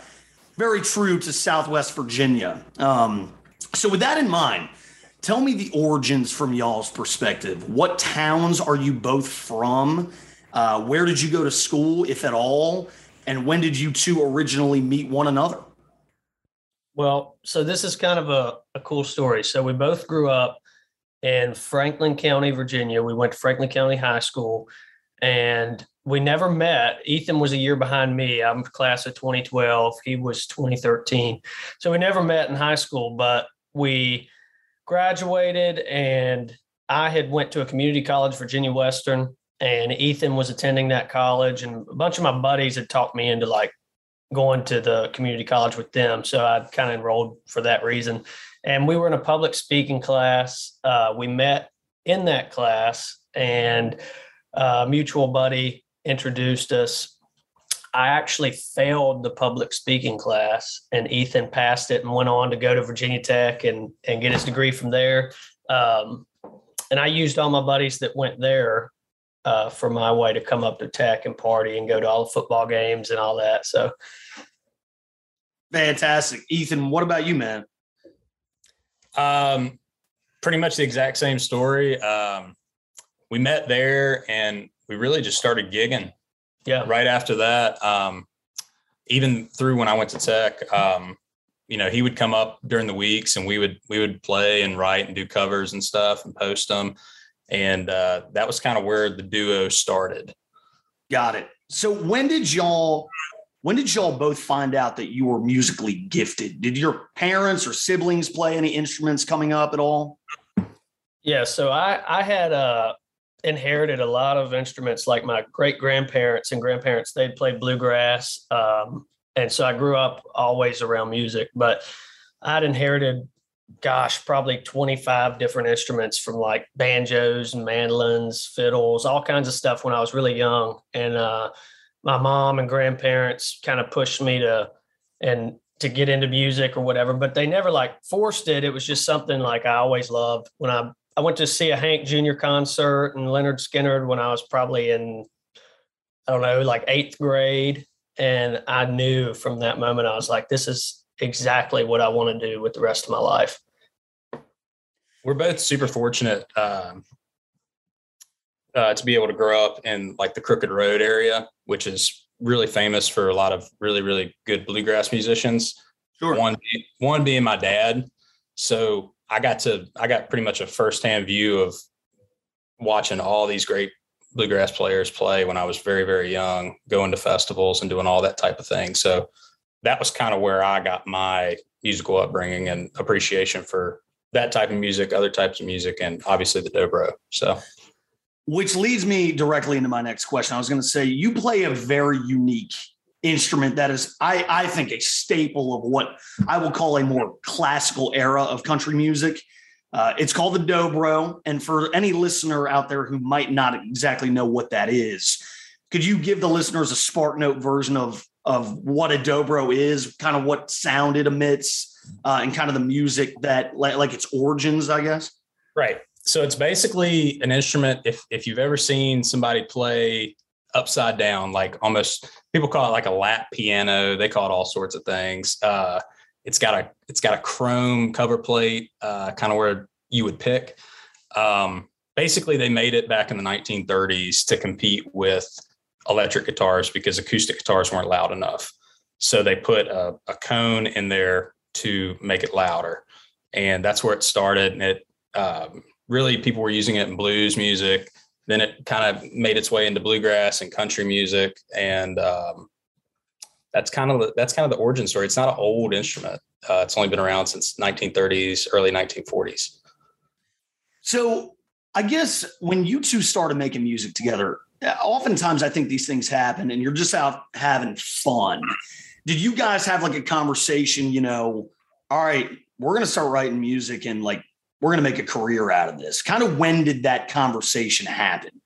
very true to Southwest Virginia. Um, so with that in mind, tell me the origins from y'all's perspective. What towns are you both from? Uh, where did you go to school, if at all? And when did you two originally meet one another? Well, so this is kind of a, a cool story. So we both grew up in Franklin County, Virginia. We went to Franklin County High School and we never met. Ethan was a year behind me. I'm class of 2012. He was 2013. So we never met in high school, but we graduated and I had went to a community college, Virginia Western, and Ethan was attending that college, and a bunch of my buddies had talked me into like going to the community college with them. So I kind of enrolled for that reason. And we were in a public speaking class. Uh, we met in that class, and a mutual buddy introduced us. I actually failed the public speaking class, and Ethan passed it and went on to go to Virginia Tech and and get his degree from there. Um, and I used all my buddies that went there uh, for my way to come up to Tech and party and go to all the football games and all that. So fantastic, Ethan. What about you, man? Um, pretty much the exact same story. Um, we met there and we really just started gigging. Yeah. Right after that, um, even through when I went to Tech, um, you know, he would come up during the weeks and we would we would play and write and do covers and stuff and post them, and uh, that was kind of where the duo started. Got it. So when did y'all when did y'all both find out that you were musically gifted? Did your parents or siblings play any instruments coming up at all? Yeah, so I I had uh inherited a lot of instruments like my great grandparents and grandparents they'd played bluegrass um, and so I grew up always around music, but I'd inherited, gosh, probably 25 different instruments from like banjos and mandolins, fiddles, all kinds of stuff when I was really young. And uh, my mom and grandparents kind of pushed me to and to get into music or whatever, but they never like forced it. It was just something like I always loved. When I I went to see a Hank Jr. concert and Lynyrd Skynyrd when I was probably in I don't know, like eighth grade and I knew from that moment, I was like, this is exactly what I want to do with the rest of my life. We're both super fortunate um, uh, to be able to grow up in like the Crooked Road area, which is really famous for a lot of really, really good bluegrass musicians. Sure. One, one being my dad. So I got to, I got pretty much a firsthand view of watching all these great bluegrass players play when I was very, very young, going to festivals and doing all that type of thing. So that was kind of where I got my musical upbringing and appreciation for that type of music, other types of music, and obviously the dobro. So, which leads me directly into my next question. I was going to say you play a very unique instrument that is, I, I think, a staple of what I will call a more classical era of country music. Uh, it's called the dobro. And for any listener out there who might not exactly know what that is, could you give the listeners a Spark Note version of of what a dobro is, kind of what sound it emits, uh, and kind of the music that like, like its origins, I guess? Right. So it's basically an instrument. If if you've ever seen somebody play upside down, like almost people call it like a lap piano. They call it all sorts of things. Uh, it's got a it's got a chrome cover plate, uh, kind of where you would pick. Um, basically, they made it back in the 1930s to compete with electric guitars because acoustic guitars weren't loud enough. So they put a, a cone in there to make it louder, and that's where it started. And it um, really people were using it in blues music. Then it kind of made its way into bluegrass and country music, and um, that's kind of that's kind of the origin story. It's not an old instrument. Uh, it's only been around since 1930s, early 1940s. So I guess when you two started making music together, oftentimes I think these things happen and you're just out having fun. Did you guys have like a conversation, you know, all right, we're going to start writing music and like we're going to make a career out of this? Kind of when did that conversation happen?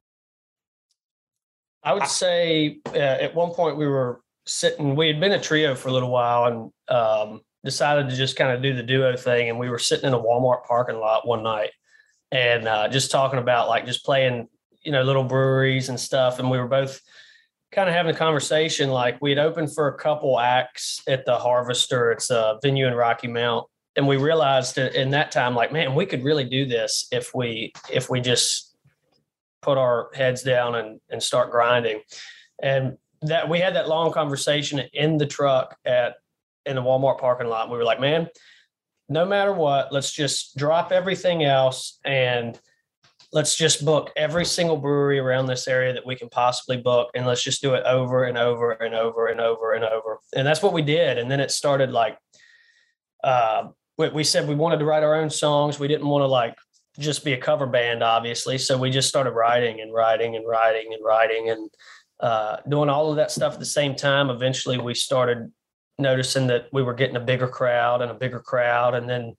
I would say uh, at one point we were sitting, we had been a trio for a little while and um, decided to just kind of do the duo thing. And we were sitting in a Walmart parking lot one night and uh, just talking about like just playing, you know, little breweries and stuff. And we were both kind of having a conversation. Like we had opened for a couple acts at the Harvester. It's a venue in Rocky Mount, and we realized in that time, like, man, we could really do this if we if we just put our heads down and and start grinding. And that we had that long conversation in the truck at in the Walmart parking lot. We were like, man, no matter what, let's just drop everything else and let's just book every single brewery around this area that we can possibly book and let's just do it over and over and over and over and over and that's what we did and then it started like uh, we, we said we wanted to write our own songs we didn't want to like just be a cover band, obviously. So we just started writing and writing and writing and writing and uh, doing all of that stuff at the same time. Eventually, we started noticing that we were getting a bigger crowd and a bigger crowd, and then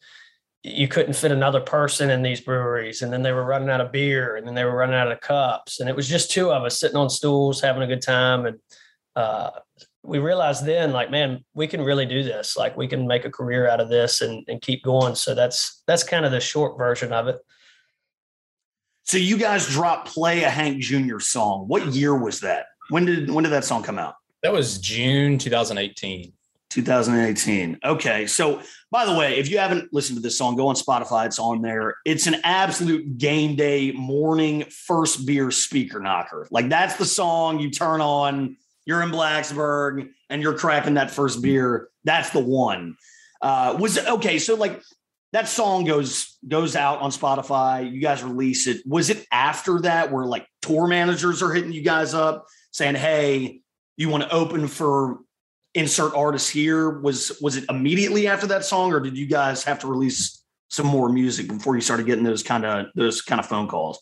you couldn't fit another person in these breweries, and then they were running out of beer, and then they were running out of cups, and it was just two of us sitting on stools having a good time, and uh, we realized then like man we can really do this like we can make a career out of this and, and keep going so that's that's kind of the short version of it. So you guys dropped play a hank jr song. What year was that? When did when did that song come out? That was june 2018 2018 okay so by the way if you haven't listened to this song go on spotify it's on there it's an absolute game day morning first beer speaker knocker like that's the song you turn on you're in Blacksburg and you're cracking that first beer, that's the one. Uh, was okay. So like that song goes goes out on Spotify. You guys release it. Was it after that where like tour managers are hitting you guys up saying, "Hey, you want to open for insert artists here"? Was was it immediately after that song, or did you guys have to release some more music before you started getting those kind of those kind of phone calls?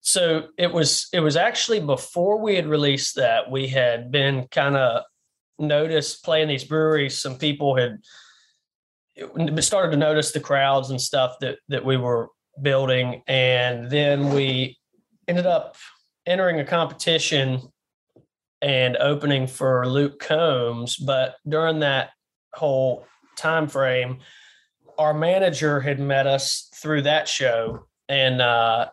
So it was it was actually before we had released that we had been kind of noticed playing these breweries. Some people had started to notice the crowds and stuff that that we were building, and then we ended up entering a competition and opening for Luke Combs. But during that whole time frame, our manager had met us through that show, and uh,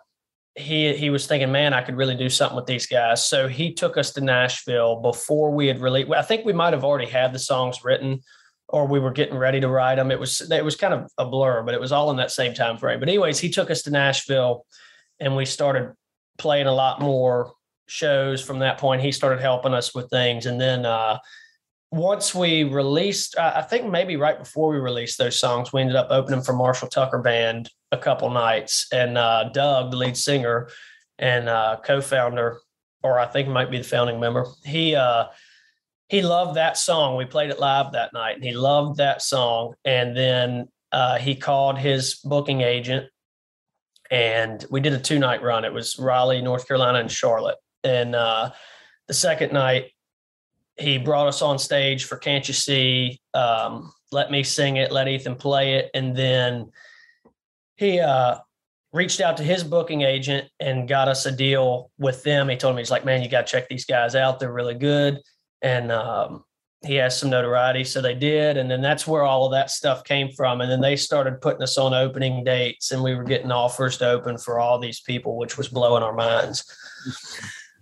he he was thinking, man, I could really do something with these guys. So he took us to Nashville before we had really. I think we might have already had the songs written, or we were getting ready to write them. It was it was kind of a blur, but it was all in that same time frame. But anyways, he took us to Nashville, and we started playing a lot more shows from that point. He started helping us with things, and then uh, once we released, I think maybe right before we released those songs, we ended up opening for Marshall Tucker Band a couple nights. And uh, Doug, the lead singer and uh, co-founder, or I think might be the founding member, he uh, he loved that song. We played it live that night, and he loved that song. And then uh, he called his booking agent, and we did a two-night run. It was Raleigh, North Carolina, and Charlotte. And uh, the second night, he brought us on stage for Can't You See? Um, let me sing it, let Ethan play it. And then he uh, reached out to his booking agent and got us a deal with them. He told me, he's like, man, you got to check these guys out. They're really good. And um, he has some notoriety. So they did. And then that's where all of that stuff came from. And then they started putting us on opening dates and we were getting offers to open for all these people, which was blowing our minds.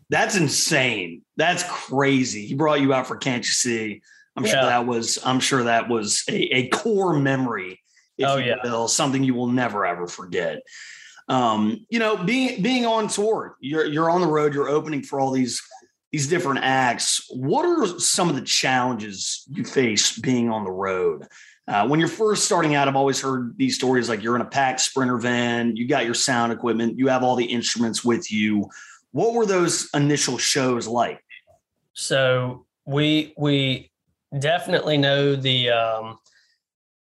That's insane. That's crazy. He brought you out for Can't You See? I'm yeah. sure that was. I'm sure that was a, a core memory, if oh, you yeah. will, something you will never ever forget. Um, you know, being being on tour, you're you're on the road, you're opening for all these these different acts. What are some of the challenges you face being on the road? Uh, when you're first starting out, I've always heard these stories like you're in a packed sprinter van, you got your sound equipment, you have all the instruments with you. What were those initial shows like? So we we definitely know the um,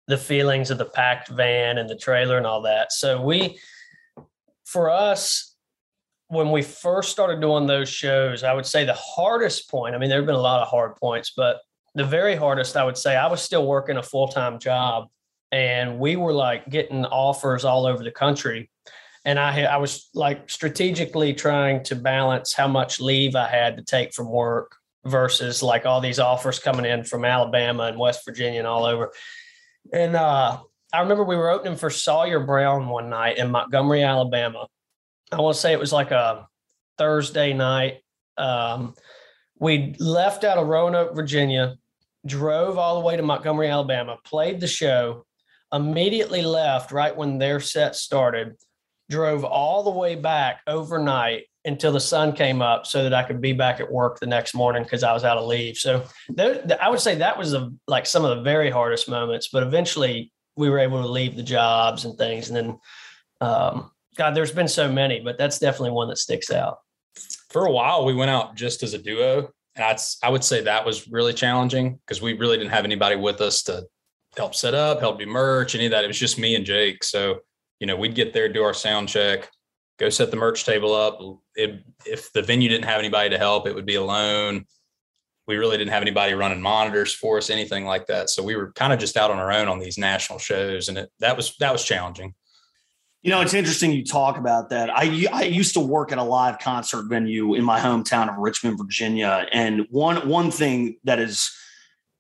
the feelings of the packed van and the trailer and all that. So we, for us, when we first started doing those shows, I would say the hardest point. I mean, there have been a lot of hard points, but the very hardest, I would say, I was still working a full time job, and we were like getting offers all over the country and I I was like strategically trying to balance how much leave I had to take from work versus like all these offers coming in from Alabama and West Virginia and all over. And uh, I remember we were opening for Sawyer Brown one night in Montgomery, Alabama. I want to say it was like a Thursday night. Um, we left out of Roanoke, Virginia, drove all the way to Montgomery, Alabama, played the show, immediately left right when their set started drove all the way back overnight until the sun came up so that I could be back at work the next morning because I was out of leave. So I would say that was like some of the very hardest moments, but eventually we were able to leave the jobs and things. And then, um, God, there's been so many, but that's definitely one that sticks out. For a while, we went out just as a duo. And that's, I would say that was really challenging because we really didn't have anybody with us to help set up, help do merch, any of that. It was just me and Jake. So you know, we'd get there, do our sound check, go set the merch table up. It, if the venue didn't have anybody to help, it would be alone. We really didn't have anybody running monitors for us, anything like that. So we were kind of just out on our own on these national shows, and it, that was that was challenging. You know, it's interesting you talk about that. I I used to work at a live concert venue in my hometown of Richmond, Virginia, and one one thing that is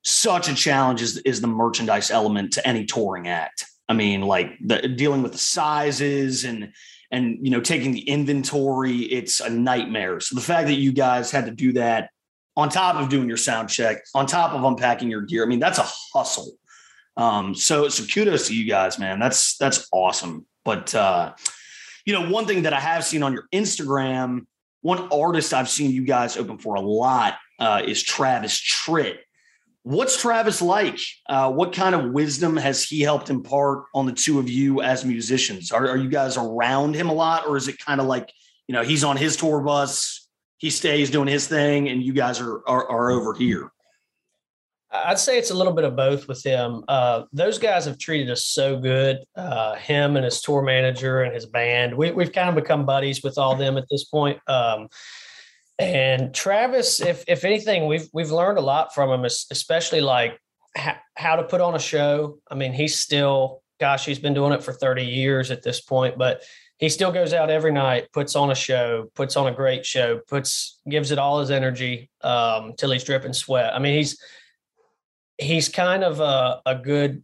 such a challenge is is the merchandise element to any touring act. I mean, like the dealing with the sizes and and you know taking the inventory, it's a nightmare. So the fact that you guys had to do that on top of doing your sound check, on top of unpacking your gear, I mean, that's a hustle. Um, so so kudos to you guys, man. That's that's awesome. But uh, you know, one thing that I have seen on your Instagram, one artist I've seen you guys open for a lot uh, is Travis Tritt. What's Travis like? Uh, what kind of wisdom has he helped impart on the two of you as musicians? Are, are you guys around him a lot, or is it kind of like you know he's on his tour bus, he stays doing his thing, and you guys are are, are over here? I'd say it's a little bit of both with him. Uh, those guys have treated us so good. Uh, him and his tour manager and his band. We, have kind of become buddies with all them at this point. Um, and Travis, if if anything, we've we've learned a lot from him, especially like ha- how to put on a show. I mean, he's still, gosh, he's been doing it for thirty years at this point, but he still goes out every night, puts on a show, puts on a great show, puts gives it all his energy um, till he's dripping sweat. I mean, he's he's kind of a, a good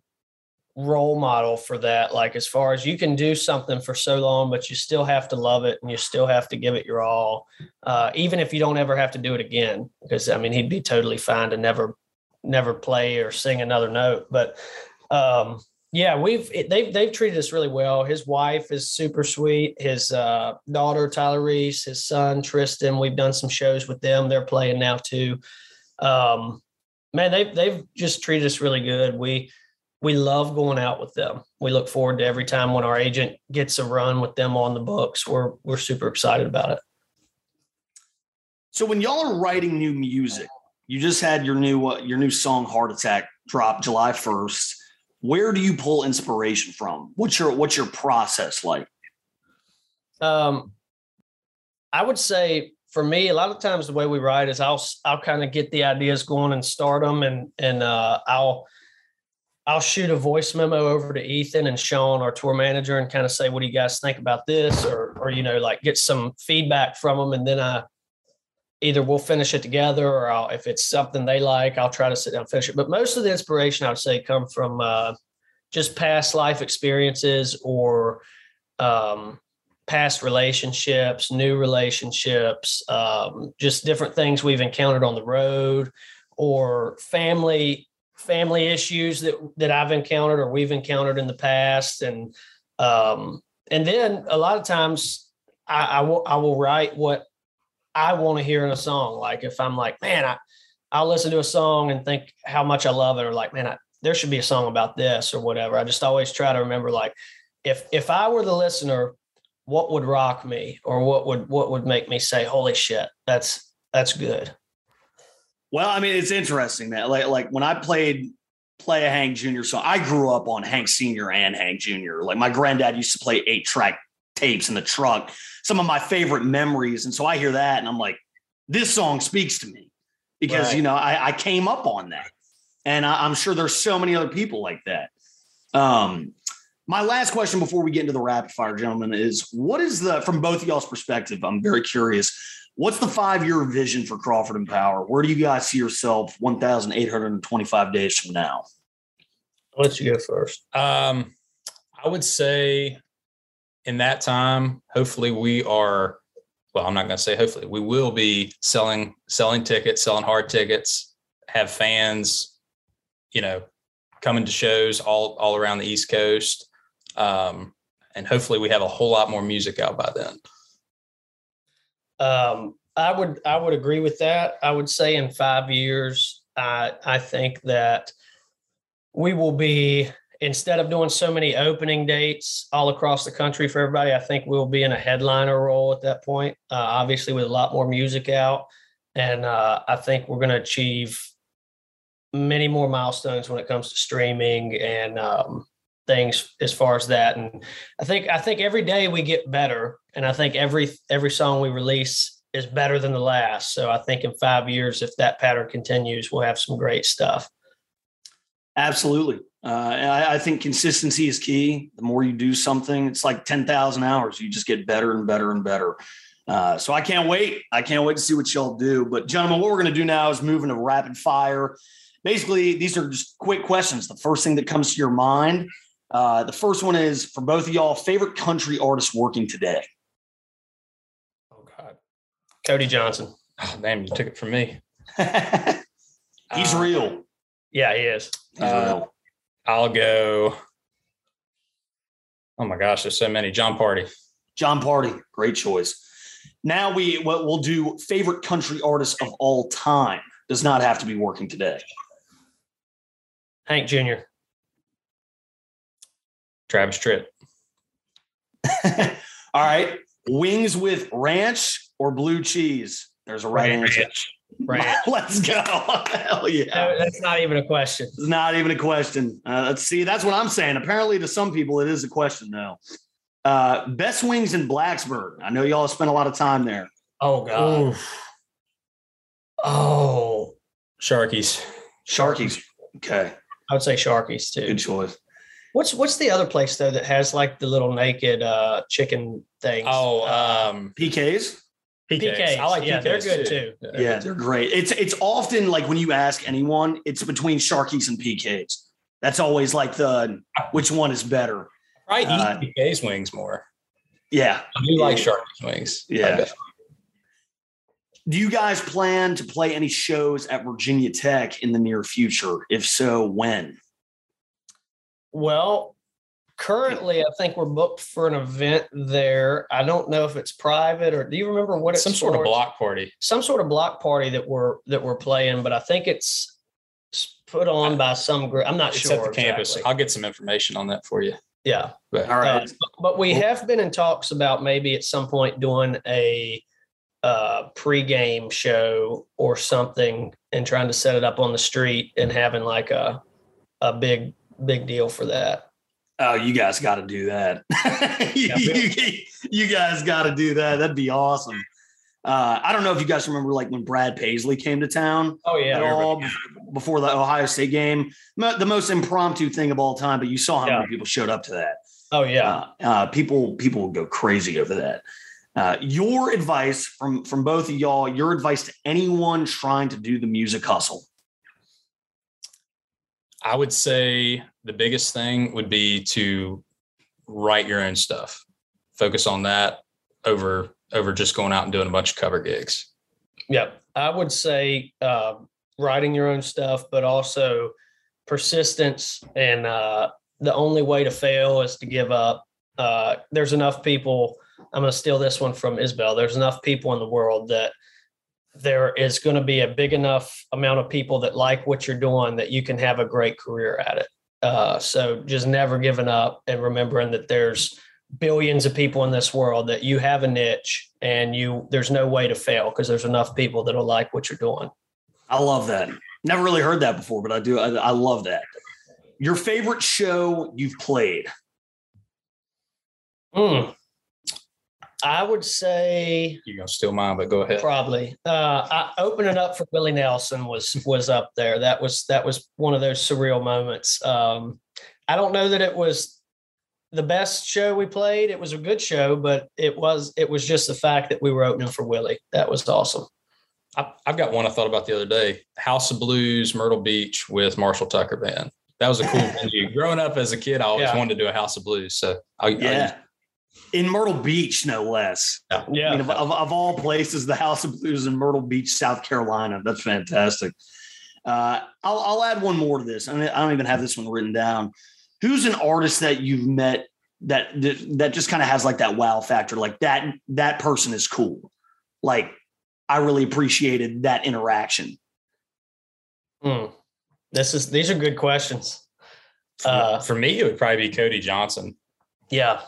role model for that. Like as far as you can do something for so long, but you still have to love it and you still have to give it your all, uh, even if you don't ever have to do it again. Because I mean, he'd be totally fine to never, never play or sing another note. But um, yeah, we've they've they've treated us really well. His wife is super sweet. His uh, daughter Tyler Reese, his son Tristan. We've done some shows with them. They're playing now too. Um, man, they've they've just treated us really good. We we love going out with them. We look forward to every time when our agent gets a run with them on the books. We're we're super excited about it. So when y'all are writing new music, you just had your new uh, your new song "Heart Attack" drop July first. Where do you pull inspiration from? What's your what's your process like? Um, I would say for me, a lot of times the way we write is I'll I'll kind of get the ideas going and start them, and and uh, I'll I'll shoot a voice memo over to Ethan and Sean, our tour manager, and kind of say, "What do you guys think about this?" or or you know, like get some feedback from them, and then I either we'll finish it together, or I'll, if it's something they like, I'll try to sit down and finish it. But most of the inspiration I would say come from uh, just past life experiences or um, past relationships, new relationships, um, just different things we've encountered on the road, or family family issues that that I've encountered or we've encountered in the past, and um, and then a lot of times I, I will I will write what I want to hear in a song. Like if I'm like, man, I I'll listen to a song and think how much I love it, or like, man, I, there should be a song about this or whatever. I just always try to remember like if if I were the listener, what would rock me or what would what would make me say holy shit that's that's good well i mean it's interesting that like like when i played play a hank jr song i grew up on hank senior and hank jr like my granddad used to play eight track tapes in the truck some of my favorite memories. And so i hear that and i'm like this song speaks to me because right. you know I, I, came up on that. And I, i'm sure there's so many other people like that. Um my last question before we get into the rapid fire, gentlemen, is what is the, from both of y'all's perspective, I'm very curious, what's the five year vision for Crawford and Power? Where do you guys see yourself 1,825 days from now? I'll let you go first. Um, I would say in that time, hopefully we are, well, I'm not going to say hopefully, we will be selling, selling tickets, selling hard tickets, have fans, you know, coming to shows all, all around the East Coast um, and hopefully we have a whole lot more music out by then. Um, I would I would agree with that. I would say in five years, I I think that we will be instead of doing so many opening dates all across the country for everybody. I think we'll be in a headliner role at that point. Uh, obviously, with a lot more music out, and uh, I think we're going to achieve many more milestones when it comes to streaming and um, things as far as that. And I think I think every day we get better, and I think every every song we release is better than the last. So I think in five years, if that pattern continues, we'll have some great stuff. Absolutely. Uh, I, I, think consistency is key. The more you do something, it's like 10,000 hours. You just get better and better and better. Uh, so I can't wait. I can't wait to see what y'all do. But, gentlemen, what we're going to do now is move into rapid fire. Basically, these are just quick questions. The first thing that comes to your mind. Uh, the first one is for both of y'all, favorite country artist working today? Oh, God. Cody Johnson. Oh, damn, you took it from me. He's uh, real. Yeah, he is. He's Uh, I'll go. Oh my gosh, there's so many. Jon Pardi. Jon Pardi, great choice. Now we what we'll do favorite country artist of all time. Does not have to be working today. Hank Jr. Travis Tritt. all right. Wings with ranch or blue cheese? There's a right ranch. answer. Right. let's go. Hell yeah. that's not even a question. It's not even a question. Uh, let's see. That's what I'm saying. Apparently, to some people, it is a question now. Uh, best wings in Blacksburg. I know y'all spent a lot of time there. Oh God. Oof. Oh, Sharkey's. Sharkey's. Okay. I would say Sharkey's, too. Good choice. What's what's the other place though that has like the little naked uh chicken things? Oh, um, PKs. PKs. PKs. I like yeah, PKs they're good too. too. Yeah, they're great. It's it's often like when you ask anyone, it's between Sharkey's and PKs. That's always like the which one is better. I eat uh, PK's wings more. Yeah, I do like Sharkey's wings. Yeah. Do you guys plan to play any shows at Virginia Tech in the near future? If so, when? Well, currently, I think we're booked for an event there. I don't know if it's private or do you remember what it's some sort of block party? Some sort of block party that we're that we're playing, but I think it's put on by some group. I'm not it's sure. At the exactly. campus, I'll get some information on that for you. Yeah. But, all right. Uh, but we have been in talks about maybe at some point doing a uh, pre-game show or something and trying to set it up on the street and having like a a big big deal for that. Oh, you guys got to do that. you, you, you, guys got to do that. That'd be awesome. Uh, I don't know if you guys remember, like when Brad Paisley came to town. Oh yeah, all before the Ohio State game, the most impromptu thing of all time. But you saw how yeah. many people showed up to that. Oh yeah, uh, uh, people people would go crazy over that. Uh, your advice from from both of y'all, your advice to anyone trying to do the music hustle. I would say the biggest thing would be to write your own stuff. Focus on that over over just going out and doing a bunch of cover gigs. Yep, I would say uh, writing your own stuff, but also persistence. And uh, the only way to fail is to give up. Uh, there's enough people. I'm going to steal this one from Isabel. There's enough people in the world that there is going to be a big enough amount of people that like what you're doing that you can have a great career at it. Uh, so just never giving up and remembering that there's billions of people in this world that you have a niche and you there's no way to fail because there's enough people that'll like what you're doing. I love that. Never really heard that before, but I do. I, I love that. Your favorite show you've played? Mm. I would say you're gonna steal mine, but go ahead. Probably. Uh, I, opening up for Willie Nelson was was up there. That was that was one of those surreal moments. Um, I don't know that it was the best show we played. It was a good show, but it was it was just the fact that we were opening for Willie. That was awesome. I, have got one I thought about the other day: House of Blues, Myrtle Beach with Marshall Tucker Band. That was a cool venue. Growing up as a kid, I always yeah. wanted to do a House of Blues. So I, yeah. I in Myrtle Beach, no less. Yeah. yeah. I mean, of, of, of, all places, the House of Blues in Myrtle Beach, South Carolina. That's fantastic. Uh, I'll, I'll add one more to this. I, mean, I don't even have this one written down. Who's an artist that you've met that that just kind of has like that wow factor? Like that that person is cool. Like I really appreciated that interaction. Hmm. This is these are good questions. Uh, for me, it would probably be Cody Johnson. Yeah,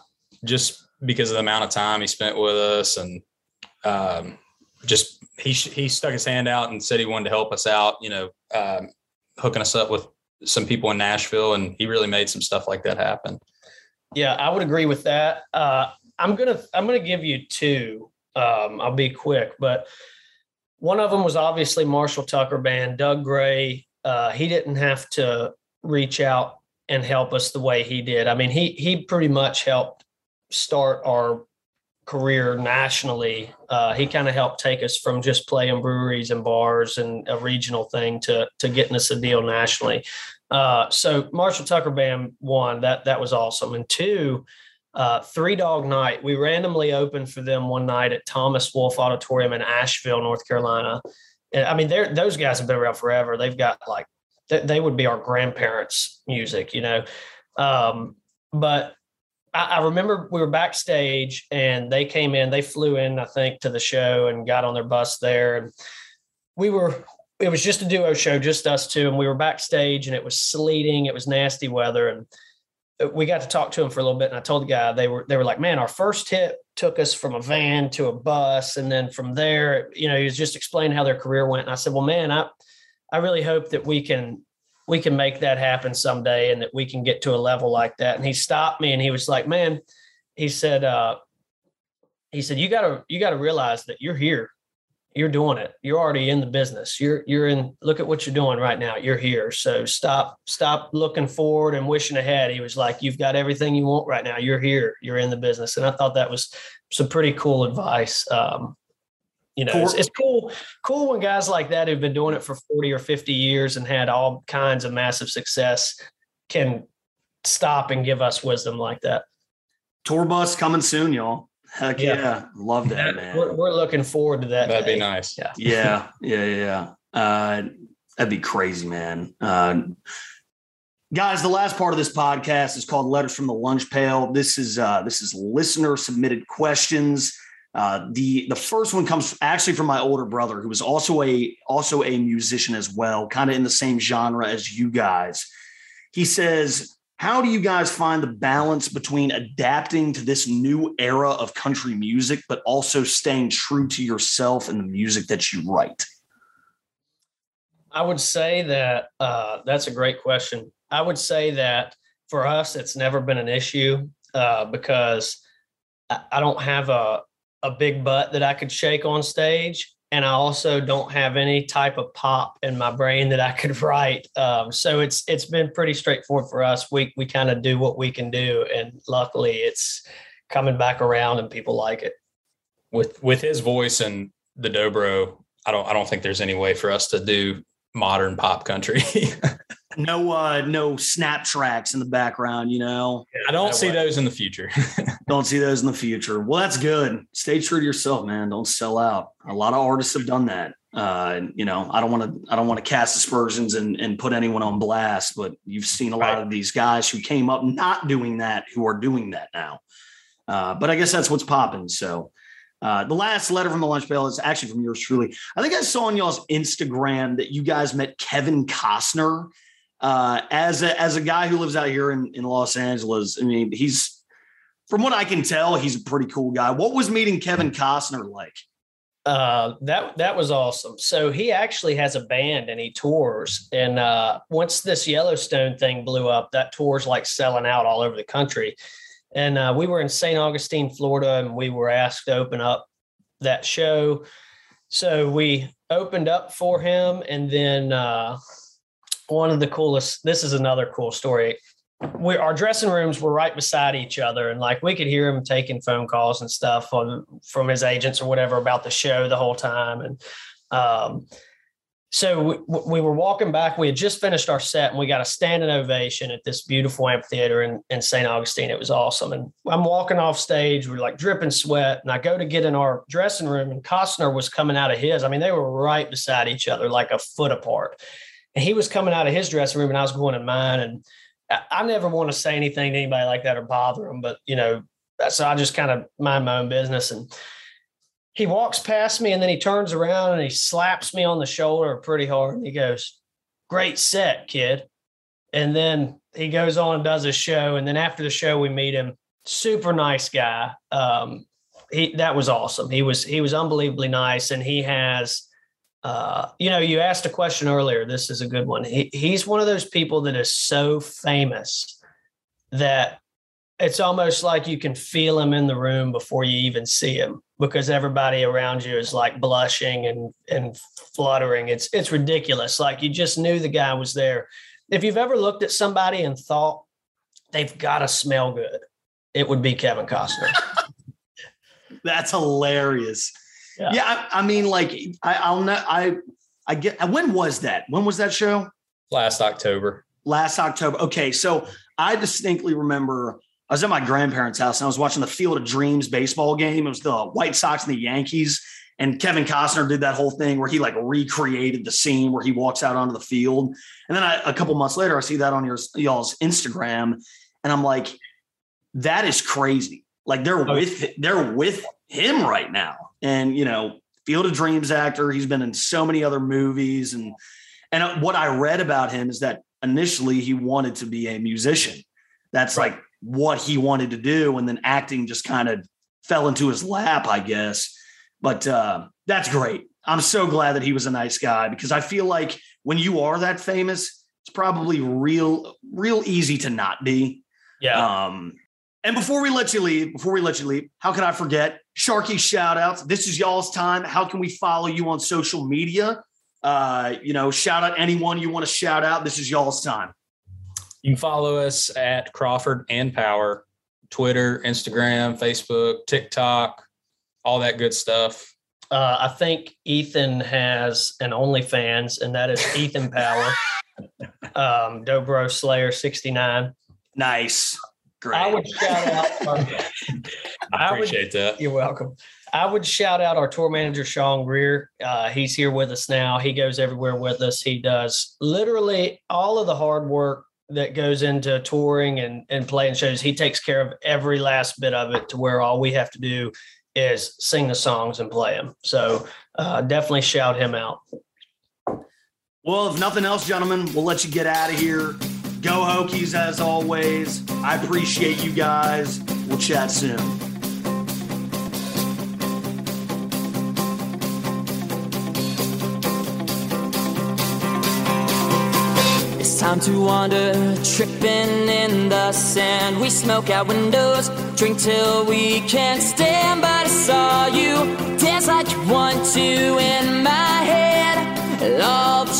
just because of the amount of time he spent with us and um, just he he stuck his hand out and said he wanted to help us out. You know, um, hooking us up with some people in Nashville, and he really made some stuff like that happen. Yeah, I would agree with that. Uh, I'm gonna I'm gonna give you two. Um, I'll be quick, but one of them was obviously Marshall Tucker Band. Doug Gray. Uh, he didn't have to reach out and help us the way he did. I mean, he he pretty much helped start our career nationally. Uh, he kind of helped take us from just playing breweries and bars and a regional thing to to getting us a deal nationally. Uh, so Marshall Tucker Band one that that was awesome, and two. Uh, Three Dog Night. We randomly opened for them one night at Thomas Wolfe Auditorium in Asheville, North Carolina. And I mean, those guys have been around forever. They've got like they, they would be our grandparents' music, you know. Um, but I, I, remember we were backstage and they came in, they flew in, I think, to the show and got on their bus there. And we were, it was just a duo show, just us two. And we were backstage and it was sleeting, it was nasty weather. And uh, we got to talk to him for a little bit. And I told the guy, they were, they were like, man, our first hit took us from a van to a bus. And then from there, you know, he was just explaining how their career went. And I said, well, man, I, I really hope that we can we can make that happen someday and that we can get to a level like that. And he stopped me and he was like, man, he said, uh, he said, you gotta, you gotta realize that you're here. You're doing it. You're already in the business. You're, you're in, look at what you're doing right now. You're here. So stop, stop looking forward and wishing ahead. He was like, you've got everything you want right now. You're here. You're in the business. And I thought that was some pretty cool advice. Um, you know, it's, it's, cool, cool when guys like that who've been doing it for 40 or 50 years and had all kinds of massive success can stop and give us wisdom like that. Tour bus coming soon, y'all. Heck yeah. yeah. Love that, man. We're, we're, looking forward to that. That'd day. be nice. Yeah. Yeah. Yeah. Yeah. Uh, that'd be crazy, man. Uh, guys, the last part of this podcast is called Letters from the Lunch Pail. This is, uh, this is listener submitted questions. Uh, the the first one comes actually from my older brother, who was also a also a musician as well, kind of in the same genre as you guys. He says, "How do you guys find the balance between adapting to this new era of country music, but also staying true to yourself and the music that you write?" I would say that uh, that's a great question. I would say that for us, it's never been an issue uh, because I don't have a a big butt that I could shake on stage. And I also don't have any type of pop in my brain that I could write. Um, so it's it's been pretty straightforward for us. We we kind of do what we can do, and luckily it's coming back around and people like it. With with his voice and the dobro, I don't I don't think there's any way for us to do modern pop country. no uh no snap tracks in the background you know? I don't see way. those in the future. Don't see those in the future. Well that's good. Stay true to yourself man. Don't sell out. A lot of artists have done that. Uh you know i don't want to i don't want to cast aspersions and, and put anyone on blast but you've seen a lot right. of these guys who came up not doing that who are doing that now. Uh but i guess that's what's popping so uh, the last letter from the lunch pail is actually from yours truly. I think I saw on y'all's Instagram that you guys met Kevin Costner uh, as a as a guy who lives out here in, in Los Angeles, I mean, he's from what I can tell, he's a pretty cool guy. What was meeting Kevin Costner like? Uh, that that was awesome. So he actually has a band and he tours. And uh, once this Yellowstone thing blew up, that tour's like selling out all over the country. And uh, we were in St. Augustine, Florida, and we were asked to open up that show. So we opened up for him, and then uh, one of the coolest. This is another cool story. We our dressing rooms were right beside each other, and like we could hear him taking phone calls and stuff on from his agents or whatever about the show the whole time. And um, so we, we, were walking back. We had just finished our set, and we got a standing ovation at this beautiful amphitheater in, in St. Augustine. It was awesome. And I'm walking off stage. We're like dripping sweat, and I go to get in our dressing room, and Costner was coming out of his. I mean, they were right beside each other, like a foot apart. And he was coming out of his dressing room and I was going in mine. And I, I never want to say anything to anybody like that or bother them, but you know, so I just kind of mind my own business. And he walks past me and then he turns around and he slaps me on the shoulder pretty hard. And he goes, Great set, kid. And then he goes on and does a show. And then after the show, we meet him. Super nice guy. Um, he that was awesome. He was he was unbelievably nice, and he has uh, you know, you asked a question earlier. This is a good one. He, he's one of those people that is so famous that it's almost like you can feel him in the room before you even see him because everybody around you is like blushing and and fluttering. It's it's ridiculous. Like you just knew the guy was there. If you've ever looked at somebody and thought they've got to smell good, it would be Kevin Costner. That's hilarious. Yeah, yeah I, I, mean, like I, I'll not. I I get. When was that? When was that show? Last October. Last October. Okay, so I distinctly remember I was at my grandparents' house and I was watching the Field of Dreams baseball game. It was the White Sox and the Yankees. And Kevin Costner did that whole thing where he like recreated the scene where he walks out onto the field. And then I, a couple months later, I see that on your y'all's Instagram, and I'm like, that is crazy. Like they're oh, with they're with him right now. And you know, Field of Dreams actor. He's been in so many other movies, and and what I read about him is that initially he wanted to be a musician. That's right. like what he wanted to do, and then acting just kind of fell into his lap, I guess. But uh, that's great. I'm so glad that he was a nice guy because I feel like when you are that famous, it's probably real, real easy to not be. Yeah. Um, and before we let you leave, before we let you leave, how can I forget Sharkey shout outs? This is y'all's time. How can we follow you on social media? Uh, you know, shout out anyone you want to shout out. This is y'all's time. You can follow us at Crawford and Power, Twitter, Instagram, Facebook, TikTok, all that good stuff. Uh, I think Ethan has an OnlyFans, and that is Ethan Power, um, Dobro Slayer 69. Nice. Great. I would shout out. Our, I appreciate would, that. You're welcome. I would shout out our tour manager, Sean Greer. Uh, he's here with us now. He goes everywhere with us. He does literally all of the hard work that goes into touring and, and playing shows. He takes care of every last bit of it to where all we have to do is sing the songs and play them. So uh, definitely shout him out. Well, if nothing else, gentlemen, we'll let you get out of here. Go Hokies as always. I appreciate you guys. We'll chat soon. It's time to wander, tripping in the sand. We smoke out windows, drink till we can't stand. But I saw you dance like you want to in my head. Love